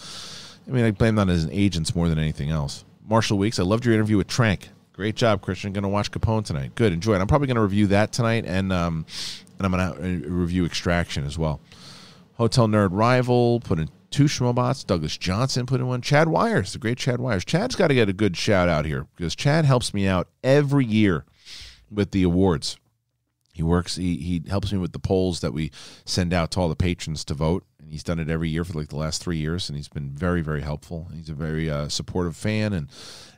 S1: I mean, I blame that on his agents more than anything else. Marshall Weeks, I loved your interview with Trank. Great job, Kristian. Going to watch Capone tonight. Good, enjoy it. I'm probably going to review that tonight, and um, and I'm going to review Extraction as well. Hotel Nerd Rival put in two Schmobots. Douglas Johnson put in one. Chad Wires, the great Chad Wires. Chad's got to get a good shout out here because Chad helps me out every year with the awards. He works. He he helps me with the polls that we send out to all the patrons to vote, and he's done it every year for like the last three years, and he's been very very helpful. He's a very uh, supportive fan and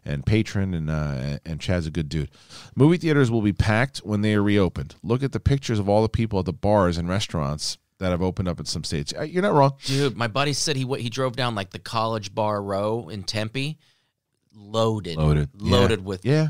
S1: and patron, and uh, and Chad's a good dude. Movie theaters will be packed when they are reopened. Look at the pictures of all the people at the bars and restaurants that have opened up at some states. Uh, You're not wrong.
S3: Dude, my buddy said he he drove down like the College Bar Row in Tempe, loaded,
S1: Loaded,
S3: loaded
S1: Yeah.
S3: with.
S1: Yeah,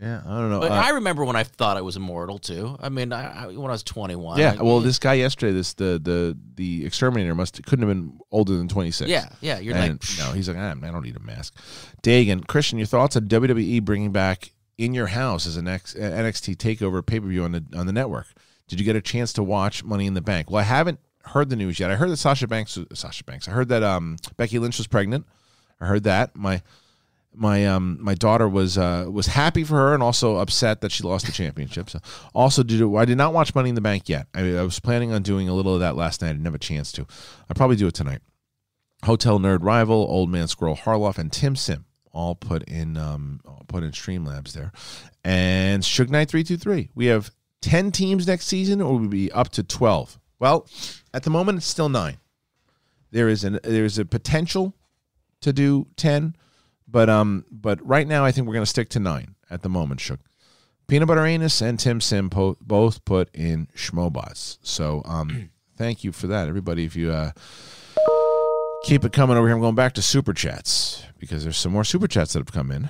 S1: yeah. I don't know.
S3: But
S1: Uh,
S3: I remember when I thought I was immortal too. I mean, I, I, when I was twenty one.
S1: yeah. Well, this guy yesterday, this the the the exterminator must couldn't have been older than 26.
S3: Yeah, yeah. You're
S1: and
S3: like, psh,
S1: no, he's like, ah, I don't need a mask. Dagan, Kristian, your thoughts on WWE bringing back in your house as an X, NXT Takeover pay per view on the on the network? Did you get a chance to watch Money in the Bank? Well, I haven't heard the news yet. I heard that Sasha Banks, Sasha Banks. I heard that um, Becky Lynch was pregnant. I heard that my my um my daughter was uh was happy for her and also upset that she lost the championship. So also did I did not watch Money in the Bank yet. I, I was planning on doing a little of that last night. I didn't have a chance to. I'll probably do it tonight. Hotel Nerd Rival, Old Man Squirrel Harloff, and Tim Sim all put in um put in Streamlabs there. And Suge Knight three two three. We have ten teams next season, or will be up to twelve. Well, at the moment it's still nine. There is an there is a potential to do ten, But um, but right now I think we're gonna stick to nine at the moment. Shook. Peanut Butter Anus and Tim Sim po- both put in Schmobots. So um, thank you for that, everybody. If you uh, keep it coming over here, I'm going back to super chats because there's some more super chats that have come in,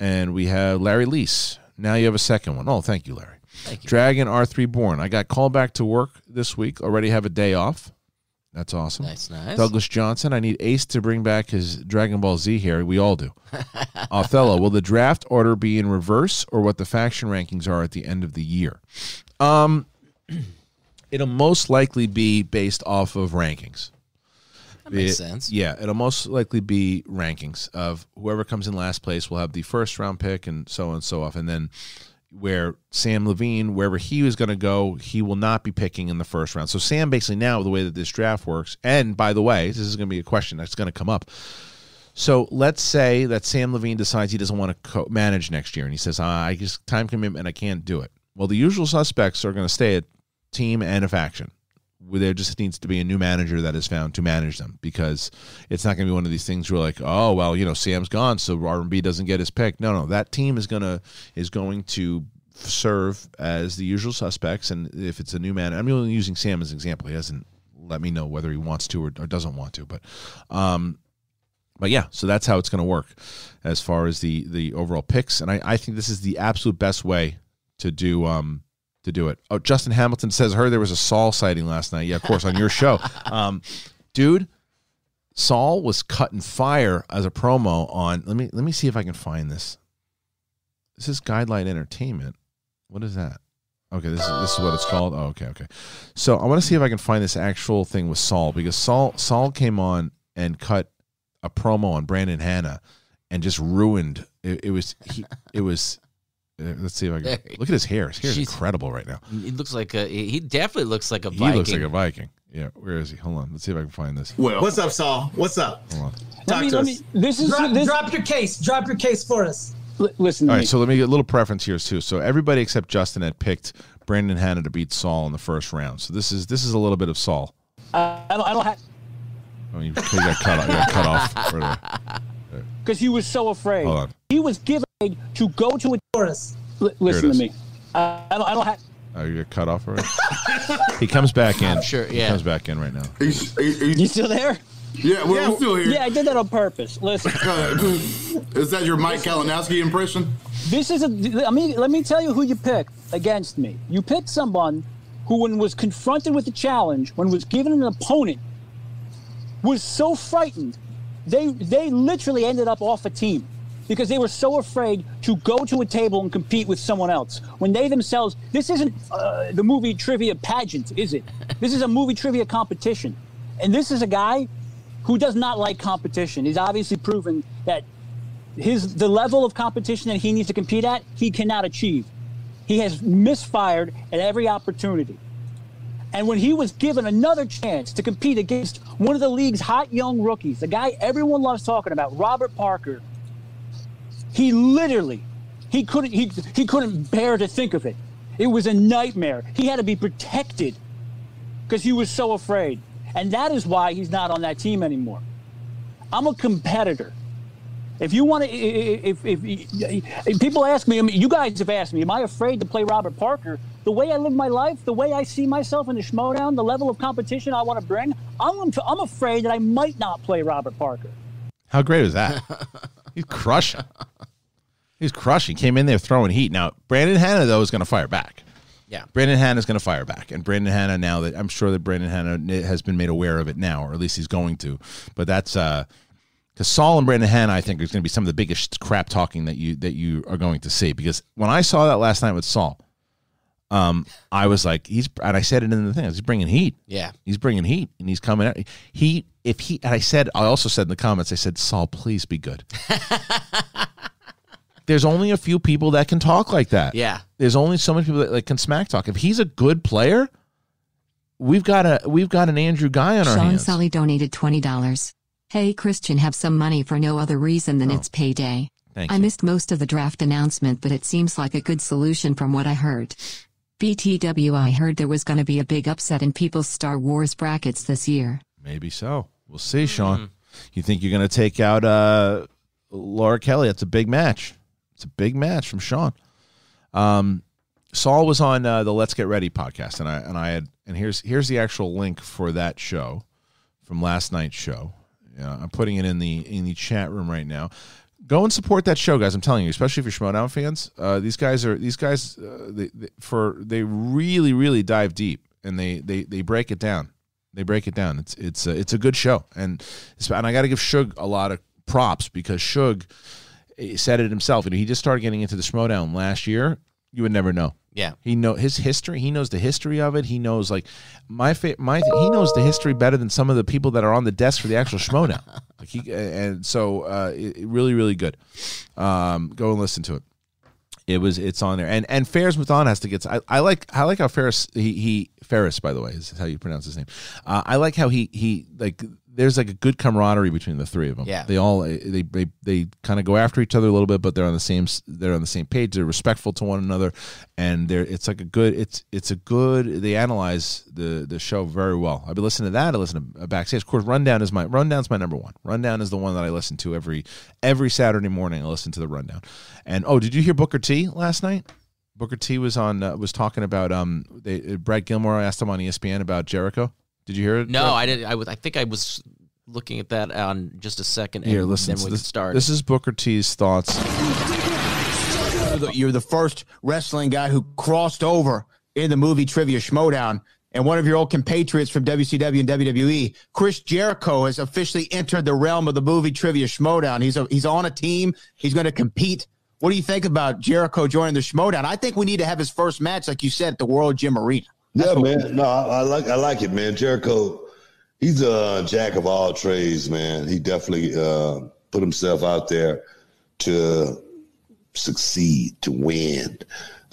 S1: and we have Larry Lease. Now you have a second one. Oh, thank you, Larry. Dragon R3 Born. I got called back to work this week. Already have a day off. That's awesome.
S3: Nice, nice.
S1: Douglas Johnson. I need Ace to bring back his Dragon Ball Z here. We all do. Othello. Will the draft order be in reverse or what the faction rankings are at the end of the year? Um, it'll most likely be based off of rankings.
S3: That makes
S1: It-
S3: sense.
S1: Yeah, it'll most likely be rankings of whoever comes in last place will have the first round pick and so on and so off. And then where Sam Levine, wherever he was going to go, he will not be picking in the first round. So Sam basically now the way that this draft works, and by the way, this is going to be a question that's going to come up. So let's say that Sam Levine decides he doesn't want to co- manage next year, and he says, ah, "I just time commitment, I can't do it." Well, the usual suspects are going to stay at team and a faction. There just needs to be a new manager that is found to manage them because it's not going to be one of these things where like, oh well, you know, Sam's gone, so R&B doesn't get his pick. No, no, that team is gonna is going to serve as the usual suspects, and if it's a new man, I'm only using Sam as an example. He hasn't let me know whether he wants to or, or doesn't want to, but um, but yeah, so that's how it's going to work as far as the the overall picks, and I, I think this is the absolute best way to do um to do it. Oh, Justin Hamilton says, "Heard there was a Saul sighting last night." Yeah, of course, on your show, um, dude. Saul was cutting fire as a promo on. Let me let me see if I can find this. This is Guideline Entertainment. What is that? Okay, this is this is what it's called. Oh, okay, okay. So I want to see if I can find this actual thing with Saul because Saul Saul came on and cut a promo on Brandon Hanna and just ruined. It, it was he. It was. Uh, Let's see if I can look at his hair. His hair is
S3: Jeez.
S1: incredible right now.
S3: He looks like a. He definitely looks like a
S1: He
S3: Viking.
S1: looks like a Viking. Yeah, where is he? Hold on. Let's see if I can find this.
S6: What's up, Saul? What's up?
S1: Hold on.
S6: Talk
S7: Let me,
S6: to
S7: let
S6: us.
S7: me, this is
S8: Drop,
S7: this,
S8: drop your case. Drop your case for us.
S7: li- listen to
S1: All
S7: me.
S1: so let me get a little preference here too. So everybody except Justin had picked Brandon Hanna to beat Saul in the first round. So this is this is a little bit of Saul.
S7: I don't, I don't have
S1: Oh, you, you got cut off. You got cut off. Right there.
S7: because he was so afraid.
S1: Hold on.
S7: He was given to go to a.
S8: For us.
S7: Li- listen to me. Uh, I don't. I don't have.
S1: Oh, you got cut off already. he comes back in.
S3: Sure,
S1: He
S3: yeah.
S1: comes back in right now.
S6: He's- he's- he's-
S7: You still there?
S6: yeah, we're
S7: Yeah,
S6: still here.
S7: Yeah, I did that on purpose. Listen,
S6: Is that your Mike Kalinowski impression?
S7: this is a. I mean, let me tell you who you picked against me. You picked someone who, when was confronted with the challenge, when was given an opponent, was so frightened, they they literally ended up off a team because they were so afraid to go to a table and compete with someone else when they themselves. This isn't uh, the movie trivia pageant, is it? This is a movie trivia competition, and this is a guy who does not like competition. He's obviously proven that his the level of competition that he needs to compete at, he cannot achieve. He has misfired at every opportunity. And when he was given another chance to compete against one of the league's hot young rookies, the guy everyone loves talking about, Robert Parker, he literally he couldn't he, he couldn't bear to think of it. It was a nightmare. He had to be protected because he was so afraid. And that is why he's not on that team anymore. I'm a competitor. If you want to, if, if, if, if people ask me, I mean, you guys have asked me, am I afraid to play Robert Parker? The way I live my life, the way I see myself in the Schmoedown, the level of competition I want to bring, I'm, I'm afraid that I might not play Robert Parker.
S1: How great is that? He's crushing. He's crushing. Came in there throwing heat. Now Brandon Hanna though is going to fire back.
S3: Yeah.
S1: Brandon Hanna is going to fire back, and Brandon Hanna now that I'm sure that Brandon Hanna has been made aware of it now, or at least he's going to. But that's uh because Saul and Brandon Hanna, I think, is going to be some of the biggest crap talking that you that you are going to see. Because when I saw that last night with Saul, um, I was like, he's and I said it in the thing, he's bringing heat.
S3: Yeah.
S1: He's bringing heat, and he's coming out. He if he and I said, I also said in the comments, I said, Saul, please be good. There's only a few people that can talk like that.
S3: Yeah.
S1: There's only so many people that like, can smack talk. If he's a good player, we've got a we've got an Andrew guy on our
S4: Sean
S1: hands.
S4: Sully donated $20. Hey Kristian, have some money for no other reason than
S1: Oh.
S4: it's payday.
S1: Thank
S4: I
S1: you.
S4: missed most of the draft announcement, but it seems like a good solution from what I heard. BTW, I heard there was going to be a big upset in people's Star Wars brackets this year.
S1: Maybe so. We'll see, Sean. You think you're going to take out uh Laura Kelly. That's a big match. It's a big match from Sean. Um, Saul was on uh, the Let's Get Ready podcast, and I and I had and here's here's the actual link for that show from last night's show. Yeah, I'm putting it in the in the chat room right now. Go and support that show, guys. I'm telling you, especially if you're Schmoedown fans. Uh, these guys are these guys uh, they, they, for they really really dive deep and they they they break it down. They break it down. It's it's a, it's a good show, and and I got to give Shug a lot of props because Shug eh, said it himself. And he just started getting into the Schmoedown last year. You would never know.
S3: Yeah.
S1: He know his history. He knows the history of it. He knows like my fa- my he knows the history better than some of the people that are on the desk for the actual Schmoedown. like he and so uh, it, really really good. Um, go and listen to it. It was it's on there and and Ferris Mathon has to get. I, I like I like how Ferris he he Ferris by the way is how you pronounce his name. Uh, I like how he he like there's like a good camaraderie between the three of them.
S3: Yeah.
S1: they all they they, they kind of go after each other a little bit, but they're on the same they're on the same page. They're respectful to one another, and they're it's like a good it's it's a good they analyze the the show very well. I've been listening to that. I listen to backstage. Of course, rundown is my rundown's my number one. Rundown is the one that I listen to every every Saturday morning. I listen to the rundown. And oh, did you hear Booker T last night? Booker T was on uh, was talking about um they, Brad Gilmore asked him on ESPN about Jericho. Did you hear it?
S3: No,
S1: Brad?
S3: I didn't. I was. I think I was looking at that on just a second.
S1: Here,
S3: and
S1: listen.
S3: Then we
S1: this,
S3: could start.
S1: this is Booker T's thoughts.
S9: You're the, you're the first wrestling guy who crossed over in the movie Trivia Schmoedown. And one of your old compatriots from WCW and WWE, Chris Jericho, has officially entered the realm of the movie Trivia Schmoedown. He's a, he's on a team. He's going to compete. What do you think about Jericho joining the Schmoedown? I think we need to have his first match, like you said, at the World Gym Arena.
S10: Yeah, man. No, I, I like I like it, man. Jericho, he's a jack of all trades, man. He definitely uh, put himself out there to succeed, to win.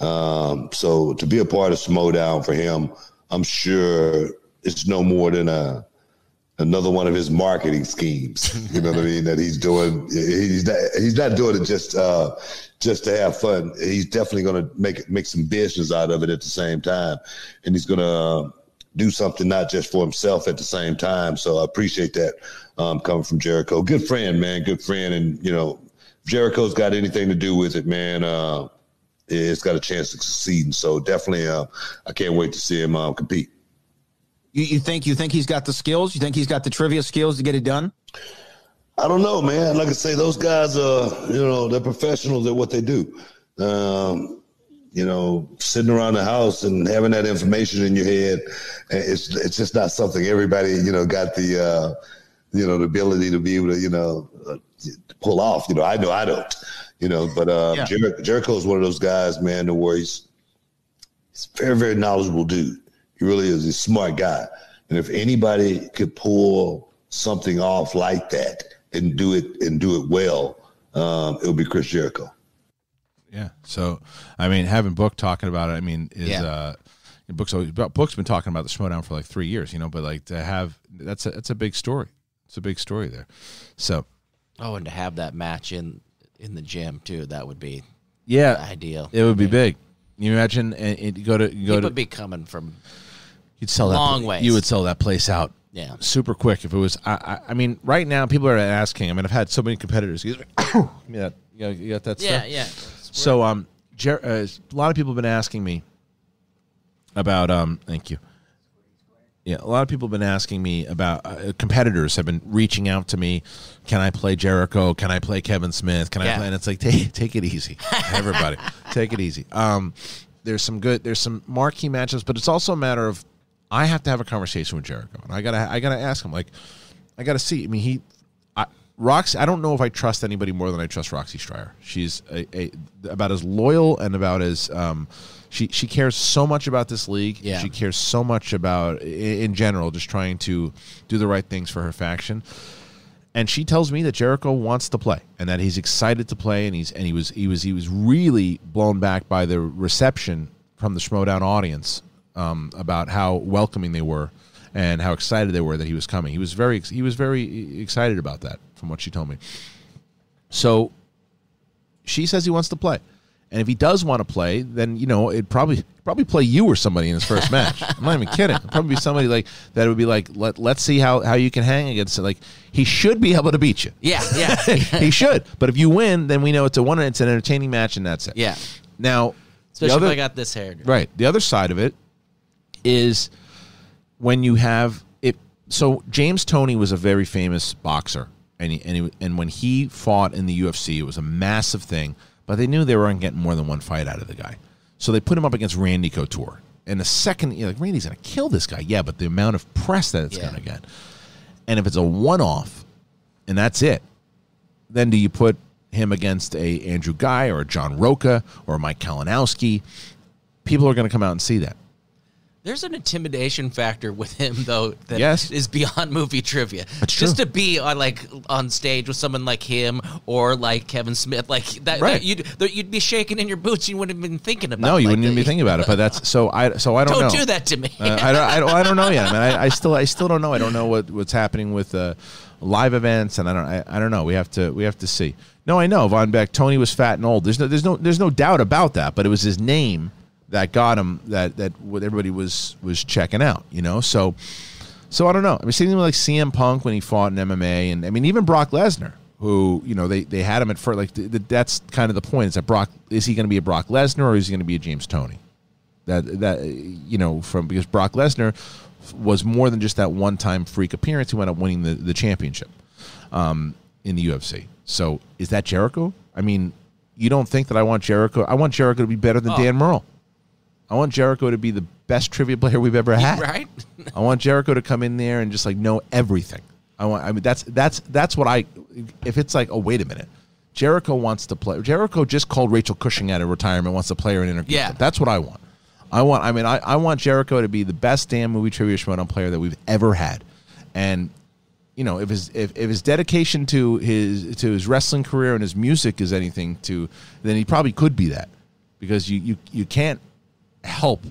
S10: Um, so to be a part of Schmoedown for him, I'm sure it's no more than a another one of his marketing schemes. You know what I mean? That he's doing. He's not. He's not doing it just uh, just to have fun. He's definitely going to make make some business out of it at the same time, and he's going to do something not just for himself at the same time. So I appreciate that um, coming from Jericho. Good friend, man. Good friend, and you know, Jericho's got anything to do with it, man. Uh, it's got a chance to succeed, and so definitely, uh, I can't wait to see him um, compete.
S9: You, you think you think he's got the skills? You think he's got the trivia skills to get it done?
S10: I don't know, man. Like I say, those guys are, you know, they're professionals at what they do. Um, you know, sitting around the house and having that information in your head, it's it's just not something everybody, you know, got the, uh, you know, the ability to be able to, you know, uh, pull off. You know, I know I don't, you know, but uh,
S9: Yeah.
S10: Jer- Jericho is one of those guys, man, to where he's, he's a very, very knowledgeable dude. He really is. He's a smart guy. And if anybody could pull something off like that and do it and do it well, um, it would be Chris Jericho.
S1: Yeah. So, I mean, having Book talking about it, I mean, is
S3: Yeah.
S1: uh, Book's always, Book's been talking about the Schmoedown for like three years, you know. But like to have that's a that's a big story. It's a big story there. So
S3: oh, and to have that match in in the gym too, that would be
S1: yeah,
S3: ideal.
S1: it would be big. You imagine and it, go to go
S3: People
S1: to
S3: be coming from
S1: you'd sell that
S3: long
S1: pla-
S3: ways.
S1: You would sell that place out.
S3: Yeah.
S1: super quick if it was. I, I, I mean, right now people are asking. I mean, I've had so many competitors. Me. You got, you got that
S3: yeah,
S1: stuff.
S3: yeah.
S1: So um, Jer- uh, a lot of people have been asking me about um. Thank you. Yeah, a lot of people have been asking me about uh, competitors have been reaching out to me. Can I play Jericho? Can I play Kevin Smith? Can I play? And it's like take take it easy, everybody, take it easy. Um, there's some good, there's some marquee matches, but it's also a matter of I have to have a conversation with Jericho, and I gotta I gotta ask him like I gotta see. I mean, he I, Roxy. I don't know if I trust anybody more than I trust Roxy Striar. She's a, a, about as loyal and about as um, she she cares so much about this league.
S3: Yeah.
S1: She cares so much about in general, just trying to do the right things for her faction. And she tells me that Jericho wants to play and that he's excited to play and he's and he was he was he was really blown back by the reception from the Schmoedown audience um, about how welcoming they were and how excited they were that he was coming. He was very he was very excited about that from what she told me. So she says he wants to play. And if he does want to play, then you know it probably probably play you or somebody in his first match. I'm not even kidding. It'd probably be somebody like that would be like let let's see how how you can hang against it. Like he should be able to beat you.
S3: Yeah, yeah.
S1: he should. But if you win, then we know it's a one. It's an entertaining match, and that's it.
S3: Yeah.
S1: Now,
S3: Especially
S1: other-
S3: if I got this hair.
S1: Right. The other side of it is when you have it. So James Toney was a very famous boxer, and he, and he, and when he fought in the UFC, it was a massive thing. But they knew they weren't getting more than one fight out of the guy, so they put him up against Randy Couture. And the second, you're like Randy's going to kill this guy, yeah, but the amount of press that it's
S3: Yeah.
S1: going to get, and if it's a one-off, and that's it, then do you put him against a Andrew Guy or a John Rocha or a Mike Kalinowski? People are going to come out and see that.
S3: There's an intimidation factor with him though that is
S1: Yes.
S3: beyond movie trivia.
S1: That's
S3: Just
S1: true.
S3: to be on like on stage with someone like him or like Kevin Smith, like that,
S1: Right.
S3: that- you'd that you'd be shaking in your boots. You wouldn't have been thinking about.
S1: No, you
S3: like
S1: wouldn't even be thinking about it. But that's so I so I don't,
S3: Don't
S1: know.
S3: do that to me.
S1: Uh, I, don't, I don't. I don't know yet. I mean, I, I still I still don't know. I don't know what, what's happening with uh, live events, and I don't I, I don't know. We have to we have to see. No, I know Von Beck. Toney was fat and old. There's no there's no there's no doubt about that. But it was his name that got him that that what everybody was was checking out. You know, so so I don't know. I mean, seeing like CM Punk when he fought in MMA, and I mean even Brock Lesnar, who you know they they had him at first. Like th- th- that's kind of the point. Is that Brock is he going to be a Brock Lesnar or is he going to be a James Toney? That that you know from because Brock Lesnar was more than just that one time freak appearance. He wound up winning the the championship um, in the UFC. So is that Jericho? I mean, you don't think that I want Jericho? I want Jericho to be better than
S3: Oh.
S1: Dan Murrell. I want Jericho to be the best trivia player we've ever had.
S3: right?
S1: I want Jericho to come in there and just like know everything. I want. I mean, that's that's that's what I. If it's like, oh wait a minute, Jericho wants to play. Jericho just called Rachel Cushing out of retirement. Wants to play her in interview.
S3: Yeah.
S1: that's what I want. I want. I mean, I, I want Jericho to be the best damn movie trivia showdown player that we've ever had, and you know, if his if, if his dedication to his to his wrestling career and his music is anything to, then he probably could be that, because you you you can't help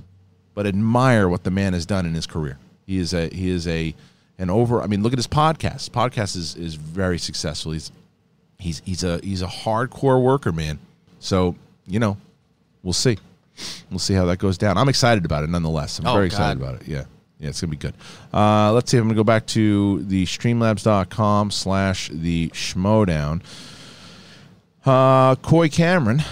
S1: but admire what the man has done in his career. He is a he is a an over. I mean, look at his podcast. His podcast is is very successful. He's he's he's a he's a hardcore worker, man. So you know, we'll see. We'll see how that goes down. I'm excited about it, nonetheless. I'm
S3: Oh,
S1: very excited about it. Yeah. Yeah, it's gonna be good. Uh, let's see. I'm gonna go back to the streamlabs.com slash the schmoedown. Uh, Coy Cameron,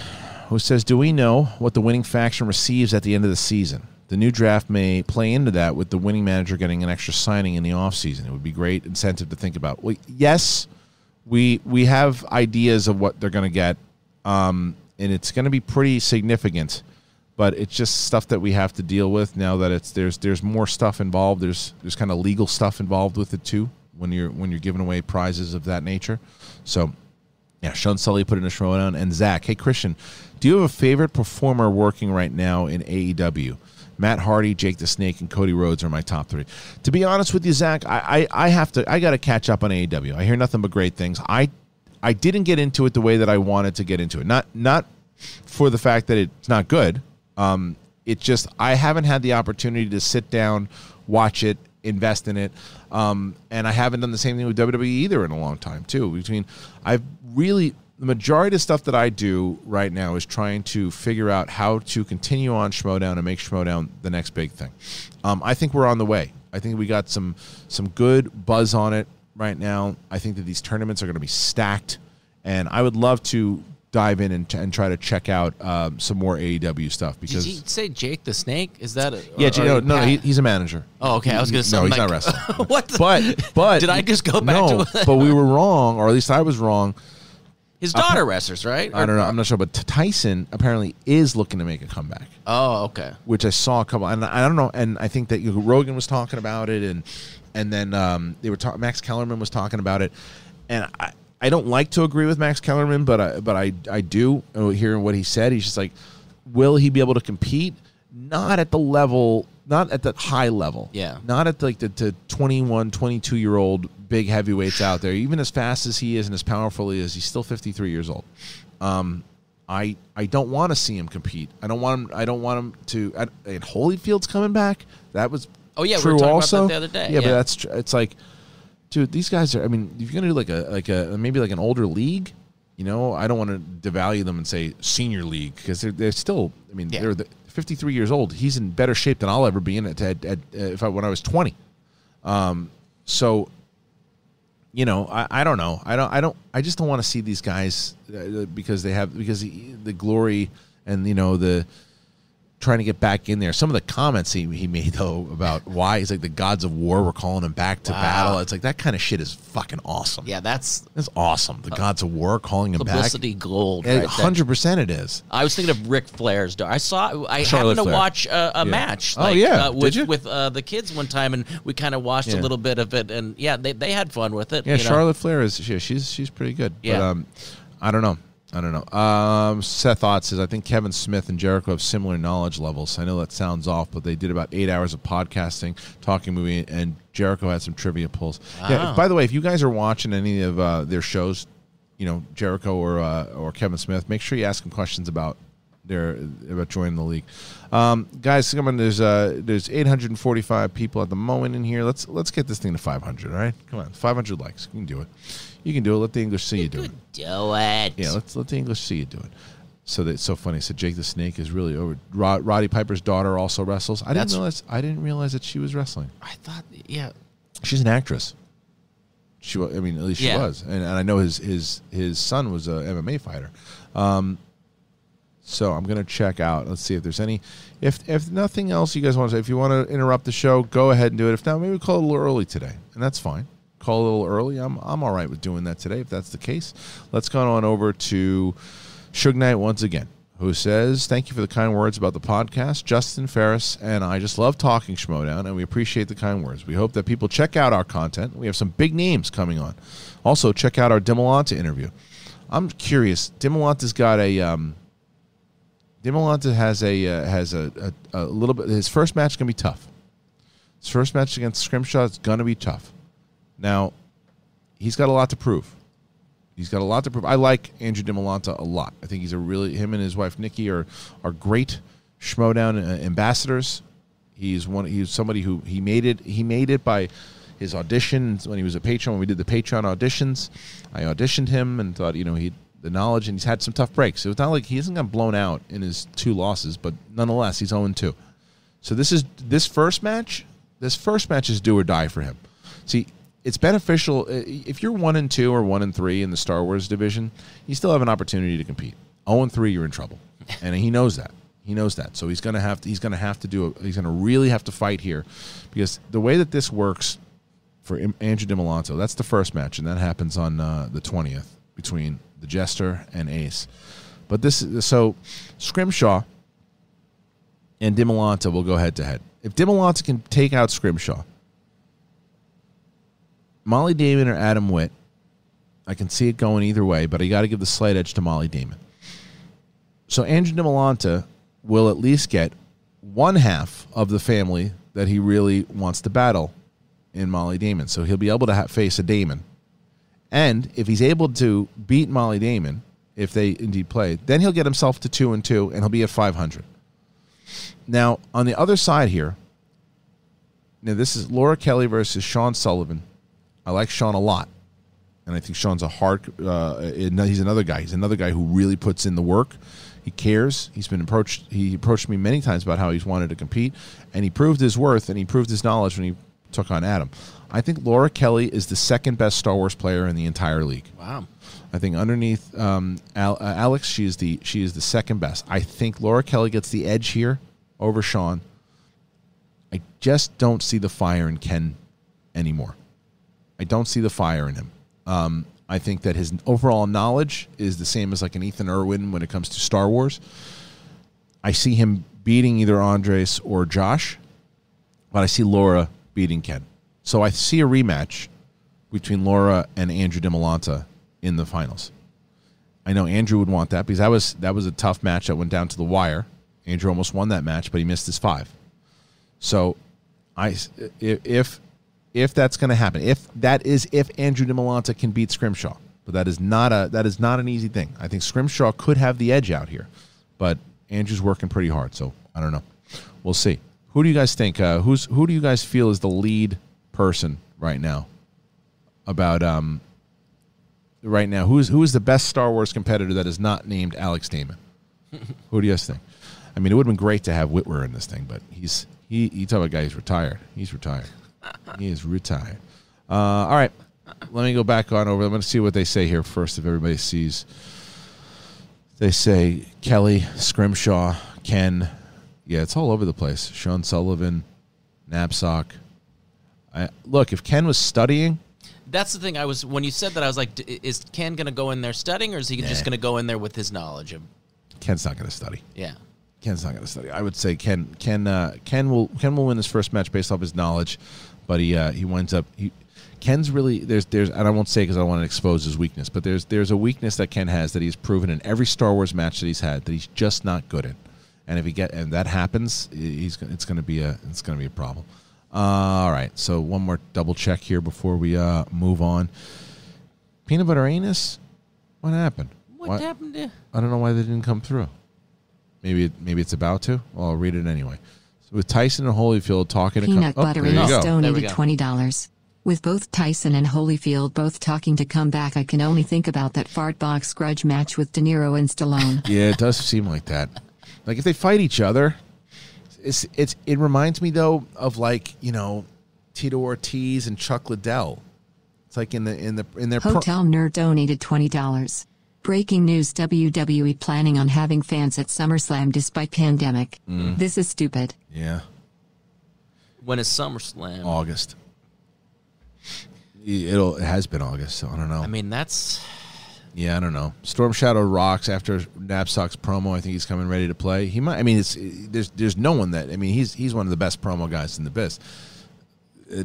S1: who says, Do we know what the winning faction receives at the end of the season? The new draft may play into that with the winning manager getting an extra signing in the offseason. It would be great incentive to think about. Well, yes, we we have ideas of what they're going to get, um, and it's going to be pretty significant. But it's just stuff that we have to deal with now that it's there's there's more stuff involved. There's there's kind of legal stuff involved with it too when you're when you're giving away prizes of that nature. So yeah, Sean Sully put in a showdown. And Zach, hey Kristian, do you have a favorite performer working right now in AEW? Matt Hardy, Jake the Snake, and Cody Rhodes are my top three. To be honest with you, Zach, I, I, I have to I got to catch up on AEW. I hear nothing but great things. I I didn't get into it the way that I wanted to get into it. Not not for the fact that it's not good. Um, it just I haven't had the opportunity to sit down, watch it, invest in it, um, and I haven't done the same thing with WWE either in a long time too. Between I've really the majority of stuff that I do right now is trying to figure out how to continue on Schmoedown and make Schmoedown the next big thing. Um, I think we're on the way. I think we got some some good buzz on it right now. I think that these tournaments are going to be stacked, and I would love to dive in and, and try to check out um, some more AEW stuff because
S3: Did you say Jake the Snake? Is that a,
S1: yeah,
S3: or-
S1: no, no, he, he's a manager.
S3: Oh, okay. I was gonna say,
S1: no,
S3: I'm
S1: he's
S3: like-
S1: not wrestling.
S3: What the-
S1: But but
S3: Did I just go back
S1: no,
S3: to-
S1: but we were wrong, or at least I was wrong.
S3: His daughter wrestles, right?
S1: I don't know. I'm not sure, but Tyson apparently is looking to make a comeback.
S3: Oh, okay.
S1: Which I saw a couple, and I don't know. And I think that Rogan was talking about it, and and then um, they were talking. Max Kellerman was talking about it, and I. I don't like to agree with Max Kellerman, but I but I I do hearing what he said. He's just like, will he be able to compete? Not at the level, not at the high level.
S3: Yeah.
S1: Not at like the, the 21, 22 year old big heavyweights out there. Even as fast as he is and as powerful he is, he's still 53 years old. Um, I I don't want to see him compete. I don't want him. I don't want him to. I, and Holyfield's coming back. That was
S3: Oh, yeah, we were
S1: true
S3: talking about
S1: also
S3: that the other day,
S1: Yeah, but that's tr- it's like, dude, these guys are. I mean, if you're gonna do like a like a maybe like an older league, you know, I don't want to devalue them and say senior league because they're, they're still. I mean,
S3: Yeah.
S1: they're the, 53 years old. He's in better shape than I'll ever be in at, at, at if I when I was 20. Um, so you know, I, I don't know. I don't. I don't. I just don't want to see these guys uh, because they have because the, the glory and you know the trying to get back in there. Some of the comments he, he made though about why he's like the gods of war were calling him back to
S3: Wow.
S1: battle. It's like that kind of shit is fucking awesome.
S3: Yeah, that's
S1: That's awesome. The gods of war calling him back.
S3: publicity gold. right.
S1: Hundred percent, it is.
S3: I was thinking of Ric Flair's daughter. I saw. I
S1: Charlotte
S3: happened to
S1: Flair.
S3: watch a, a
S1: Yeah.
S3: match.
S1: Oh, yeah.
S3: uh,
S1: Did
S3: with
S1: you?
S3: with uh, the kids one time, and we kind of watched
S1: Yeah.
S3: a little bit of it, and yeah, they, they had fun with it.
S1: Yeah,
S3: you know.
S1: Charlotte Flair is yeah, she's she's pretty good. But
S3: Yeah.
S1: um I don't know. I don't know. Um, Seth Ott says I think Kevin Smith and Jericho have similar knowledge levels. I know that sounds off, but they did about eight hours of podcasting, talking movie, and Jericho had some trivia pulls. Yeah. By the way, if you guys are watching any of uh, their shows, you know Jericho or uh, or Kevin Smith, make sure you ask them questions about their about joining the league. Um, guys, come on. There's uh, there's 845 people at the moment in here. Let's let's get this thing to 500. All right, come on, 500 likes. You can do it. You can do it. Let the English see you do it.
S3: Do it.
S1: Yeah, let's let the English see you do it. So that's so funny. So Jake the Snake is really over. Rod, Roddy Piper's daughter also wrestles. I didn't realize. I didn't realize that she was wrestling.
S3: I thought, yeah,
S1: She's an actress. She, I mean, at least she
S3: Yeah.
S1: was, and, and I know his his his son was a MMA fighter. Um, so I'm gonna check out. Let's see if there's any. If if nothing else, you guys want to say, if you want to interrupt the show, go ahead and do it. If not, maybe we call it a little early today, and that's fine. Call a little early. I'm I'm all right with doing that today if that's the case. Let's go on over to Suge Knight once again, who says, Thank you for the kind words about the podcast. Justin Ferris and I just love talking Schmoedown, and we appreciate the kind words. We hope that people check out our content. We have some big names coming on. Also, check out our Dimolanta interview. I'm curious. Dimolanta's got a. Um, Dimolanta has a uh, has a, a, a little bit. His first match is gonna be tough. His first match against Scrimshaw is gonna be tough. Now, he's got a lot to prove. He's got a lot to prove. I like Andrew Dimolanta a lot. I think he's a really him and his wife Nikki are are great Schmoedown uh, ambassadors. He's one. He's somebody who he made it. He made it by his auditions when he was a patron. When we did the Patreon auditions, I auditioned him and thought you know he the knowledge and he's had some tough breaks. So it's not like he hasn't gotten blown out in his two losses, but nonetheless he's 0 2. So this is this first match. This first match is do or die for him. See, it's beneficial uh, if you're one and two or one and three in the Star Wars division. You still have an opportunity to compete. Zero and three, you're in trouble, and he knows that. He knows that. So he's gonna have to. He's gonna have to do. A, he's gonna really have to fight here, because the way that this works for Andrew Dimolanta, that's the first match, and that happens on uh, the twentieth between the Jester and Ace. But this is so Scrimshaw and Dimolanta will go head to head. If Dimolanta can take out Scrimshaw, Molly Damon or Adam Witt, I can see it going either way, but I got to give the slight edge to Molly Damon. So Andrew Dimolanta will at least get one half of the family that he really wants to battle in Molly Damon. So he'll be able to ha- face a Damon. And if he's able to beat Molly Damon, if they indeed play, then he'll get himself to two and two, and he'll be at five hundred. Now on the other side here, now this is Laura Kelly versus Sean Sullivan. I like Sean a lot, and I think Sean's a hard. Uh, he's another guy. He's another guy who really puts in the work. He cares. He's been approached. He approached me many times about how he's wanted to compete, and he proved his worth and he proved his knowledge when he took on Adam. I think Laura Kelly is the second best Star Wars player in the entire league.
S3: Wow.
S1: I think underneath um, Al- uh, Alex, she is the she is the second best. I think Laura Kelly gets the edge here over Sean. I just don't see the fire in Ken anymore. I don't see the fire in him. Um, I think that his overall knowledge is the same as like an Ethan Irwin when it comes to Star Wars. I see him beating either Andres or Josh, but I see Laura beating Ken. So I see a rematch between Laura and Andrew Dimolanta in the finals. I know Andrew would want that because that was that was a tough match that went down to the wire. Andrew almost won that match, but he missed his five. So, I if if that's going to happen, if that is if Andrew Dimolanta can beat Scrimshaw, but that is not a that is not an easy thing. I think Scrimshaw could have the edge out here, but Andrew's working pretty hard. So I don't know. We'll see. Who do you guys think? Uh, who's who do you guys feel is the lead person right now about um right now. Who's who is the best Star Wars competitor that is not named Alex Damon? who do you guys think? I mean, it would have been great to have Witwer in this thing, but he's he. You talk about a guy who's retired. He's retired. he is retired. Uh, all right, let me go back on over. I'm going to see what they say here first. If everybody sees, they say Kelly Scrimshaw, Ken. Yeah, it's all over the place. Sean Sullivan, Napzok. I, look, if Ken was studying,
S3: That's the thing. I was when you said that, I was like, d- is Ken going to go in there studying, or is he just going to go in there with his knowledge of?
S1: Ken's not going to study.
S3: Yeah.
S1: Ken's not going to study. I would say Ken Ken uh, Ken will Ken will win his first match based off his knowledge, but he uh, he winds up he Ken's really there's there's and I won't say because I don't want to expose his weakness, but there's there's a weakness that Ken has that he's proven in every Star Wars match that he's had that he's just not good in, and if he get and that happens, he's it's going to be a it's going to be a problem. Uh, all right, so one more double check here before we uh, move on. Peanut butter anus, what happened?
S3: What
S1: Why-
S3: happened to?
S1: I don't know why they didn't come through. Maybe it, maybe it's about to. Well, I'll read it anyway. So with Tyson and Holyfield talking, to
S4: Peanut
S1: come, oh,
S4: Butter
S1: there you
S4: Anus donated twenty dollars. With both Tyson and Holyfield both talking to come back, I can only think about that fart box grudge match with De Niro and Stallone.
S1: Yeah, it does seem like that. Like if they fight each other, it's it's it reminds me though of like you know Tito Ortiz and Chuck Liddell. It's like in the in the in their pro-
S4: Hotel Nerd donated twenty dollars. Breaking news: WWE planning on having fans at SummerSlam despite pandemic.
S1: Mm.
S4: This is stupid.
S1: yeah
S3: When is SummerSlam?
S1: August. It'll it has been August, so I don't know.
S3: I mean, that's
S1: Yeah, I don't know. Storm Shadow rocks after Napzok's promo. I think he's coming ready to play. He might. I mean, it's there's there's no one that. I mean, he's he's one of the best promo guys in the biz. Uh,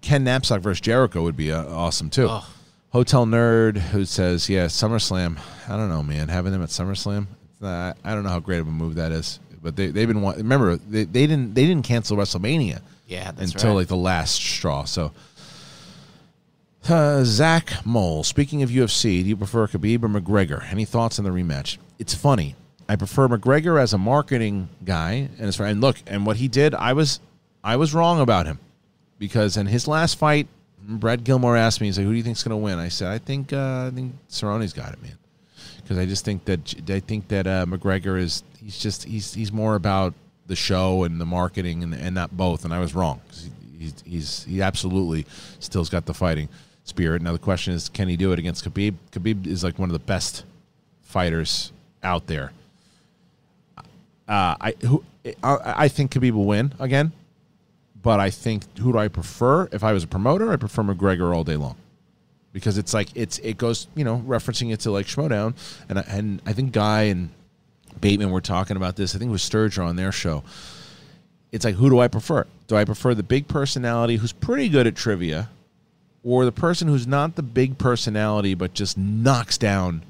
S1: Ken Knapsack versus Jericho would be uh, awesome too.
S3: Oh.
S1: Hotel Nerd who says, "Yeah, SummerSlam. I don't know, man. Having them at SummerSlam. Uh, I don't know how great of a move that is. But they they've been wa- remember they, they didn't they didn't cancel WrestleMania
S3: yeah.
S1: Until
S3: right.
S1: like the last straw. So, uh, Zach Mole. Speaking of UFC, do you prefer Khabib or McGregor? Any thoughts on the rematch? It's funny. I prefer McGregor as a marketing guy, and as far and look, and what he did, I was, I was wrong about him, because in his last fight, Brad Gilmore asked me, he's like, "Who do you think's going to win?" I said, "I think, uh, I think Cerrone's got it, man." Because I just think that I think that uh, McGregor is he's just he's he's more about the show and the marketing and and not both. And I was wrong. He's, he's he absolutely still's got the fighting spirit. Now the question is, can he do it against Khabib? Khabib is like one of the best fighters out there. Uh, I who I, I think Khabib will win again, but I think who do I prefer? If I was a promoter, I prefer McGregor all day long because it's like it's it goes you know referencing it to like Schmoedown and I- and I think Guy and Bateman were talking about this. I think it was Sturger on their show. It's like who do I prefer? Do I prefer the big personality who's pretty good at trivia, or the person who's not the big personality but just knocks down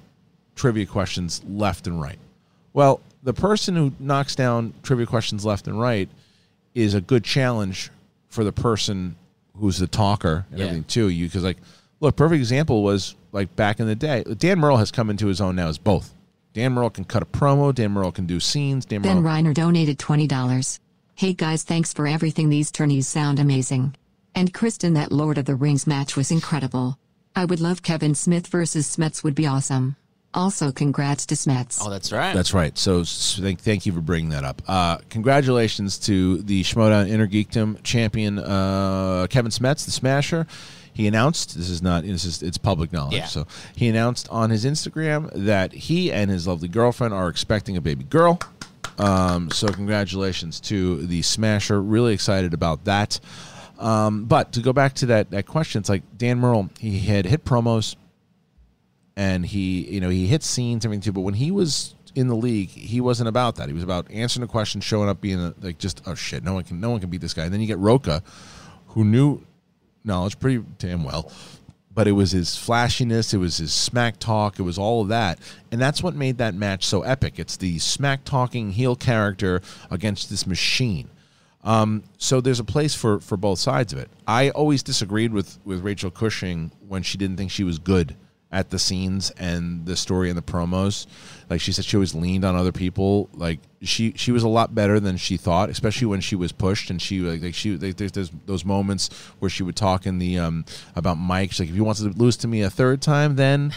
S1: trivia questions left and right? Well, the person who knocks down trivia questions left and right is a good challenge for the person who's the talker and
S3: Yeah.
S1: everything too. You because like, look, perfect example was like back in the day. Dan Murrell has come into his own now as both. Dan Murrell can cut a promo. Dan Murrell can do scenes. Dan
S4: Ben
S1: Murrell.
S4: Reiner donated $20. Hey guys, thanks for everything. These tourneys sound amazing. And Kristian, that Lord of the Rings match was incredible. I would love Kevin Smith versus Smets would be awesome. Also, congrats to Smets.
S3: oh, that's right.
S1: That's right. So thank, thank you for bringing that up. Uh, congratulations to the Schmoedown Innergeekdom champion uh, Kevin Smets, the Smasher. He announced this is not this is it's public knowledge.
S3: Yeah.
S1: So he announced on his Instagram that he and his lovely girlfriend are expecting a baby girl. Um, so congratulations to the Smasher. Really excited about that. Um, but to go back to that that question, it's like Dan Murrell. He had hit promos and he you know he hit scenes everything too but when he was in the league he wasn't about that. He was about answering a question showing up being a, like just oh shit no one can no one can beat this guy. And then you get Rocha who knew knowledge pretty damn well but it was his flashiness it was his smack talk it was all of that. And that's what made that match so epic. It's the smack talking heel character against this machine um, so there's a place for for both sides of it. I always disagreed with with Rachel Cushing when she didn't think she was good at the scenes and the story and the promos. Like she said, she always leaned on other people. Like she she was a lot better than she thought, especially when she was pushed and she like, like she like, there's, there's those moments where she would talk in the um about Mike. She's like, if you want to lose to me a third time, then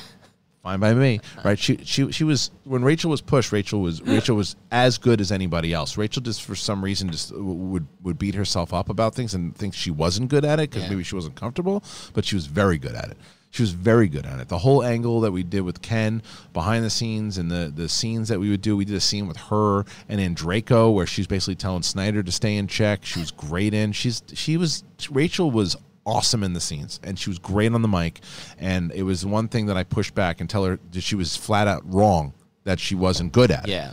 S1: fine by me, right? She she she was when Rachel was pushed. Rachel was mm. Rachel was as good as anybody else. Rachel just for some reason just would would beat herself up about things and think she wasn't good at it because
S3: Yeah.
S1: maybe she wasn't comfortable, but she was very good at it. She was very good at it. The whole angle that we did with Ken behind the scenes and the the scenes that we would do. We did a scene with her and then Draco where she's basically telling Snyder to stay in check. She was great in. She's she was Rachel was awesome in the scenes and she was great on the mic and it was one thing that I pushed back and tell her that she was flat out wrong that she wasn't good at it.
S3: Yeah.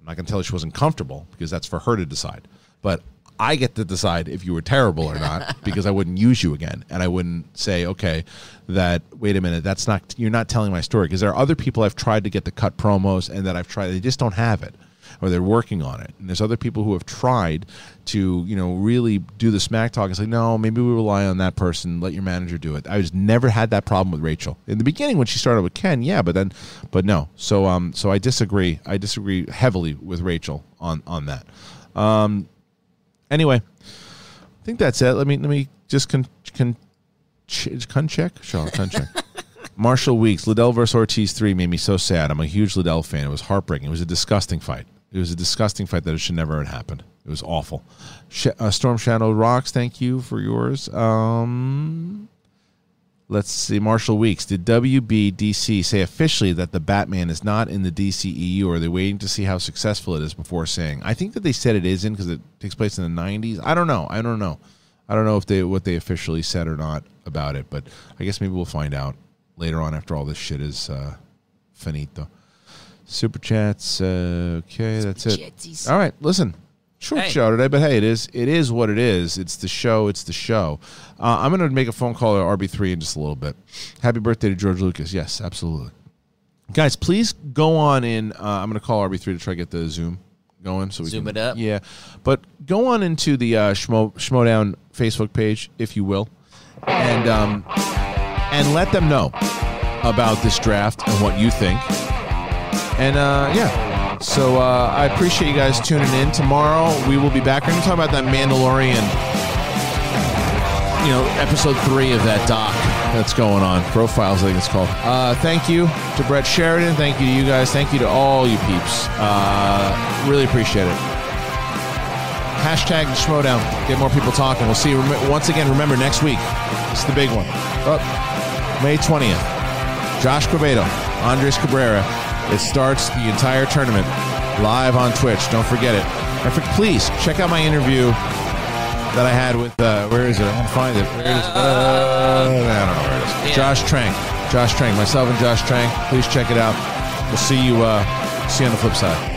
S1: I'm not going to tell her she wasn't comfortable because that's for her to decide. But I get to decide if you were terrible or not because I wouldn't use you again and I wouldn't say, okay, that wait a minute, that's not you're not telling my story because there are other people I've tried to get to cut promos and that I've tried they just don't have it or they're working on it. And there's other people who have tried to, you know, really do the smack talk and say, no, maybe we rely on that person. Let your manager do it. I just never had that problem with Rachel in the beginning when she started with Ken. Yeah, but then, but no. So, um, so I disagree. I disagree heavily with Rachel on on that. Um, anyway, I think that's it. Let me let me just con con, ch- con check. Sure, con check. Marshall Weeks, Liddell versus Ortiz three made me so sad. I'm a huge Liddell fan. It was heartbreaking. It was a disgusting fight. It was a disgusting fight that it should never have happened. It was awful. Sh- uh, Storm Shadow Rocks, thank you for yours. Um, let's see. Marshall Weeks, did WBDC say officially that the Batman is not in the DCEU, or are they waiting to see how successful it is before saying? I think that they said it isn't because it takes place in the 90s. I don't know. I don't know. I don't know if they what they officially said or not about it, but I guess maybe we'll find out later on after all this shit is uh, finito. Super chats. Uh, okay, that's it.
S3: Chatsies.
S1: All right, listen. Short
S3: Hey.
S1: show today, but hey, it is it is what it is. It's the show. It's the show. Uh, I'm going to make a phone call to RB3 in just a little bit. Happy birthday to George Lucas. Yes, absolutely. Guys, please go on in. Uh, I'm going to call RB3 to try to get the Zoom going. So we can
S3: Zoom
S1: can,
S3: it up?
S1: Yeah, but go on into the uh, Schmo Schmoedown Facebook page, if you will, and um, and let them know about this draft and what you think. And uh, yeah, so uh, I appreciate you guys tuning in. Tomorrow we will be back. We're going to talk about that Mandalorian, you know, episode three of that doc that's going on. Profiles, I think it's called. Uh, thank you to Brett Sheridan. Thank you to you guys. Thank you to all you peeps. Uh, really appreciate it. Hashtag the Schmoedown. Get more people talking. We'll see you once again. Remember, next week, it's the big one. Oh, May 20th. Josh Quevedo, Andres Cabrera. It starts the entire tournament live on Twitch. Don't forget it. And for, please check out my interview that I had with, uh, where is it? I want to find it. Where is it? Uh, I don't know where it is. Josh Trank. Josh Trank. Myself and Josh Trank. Please check it out. We'll see you, uh, see you on the flip side.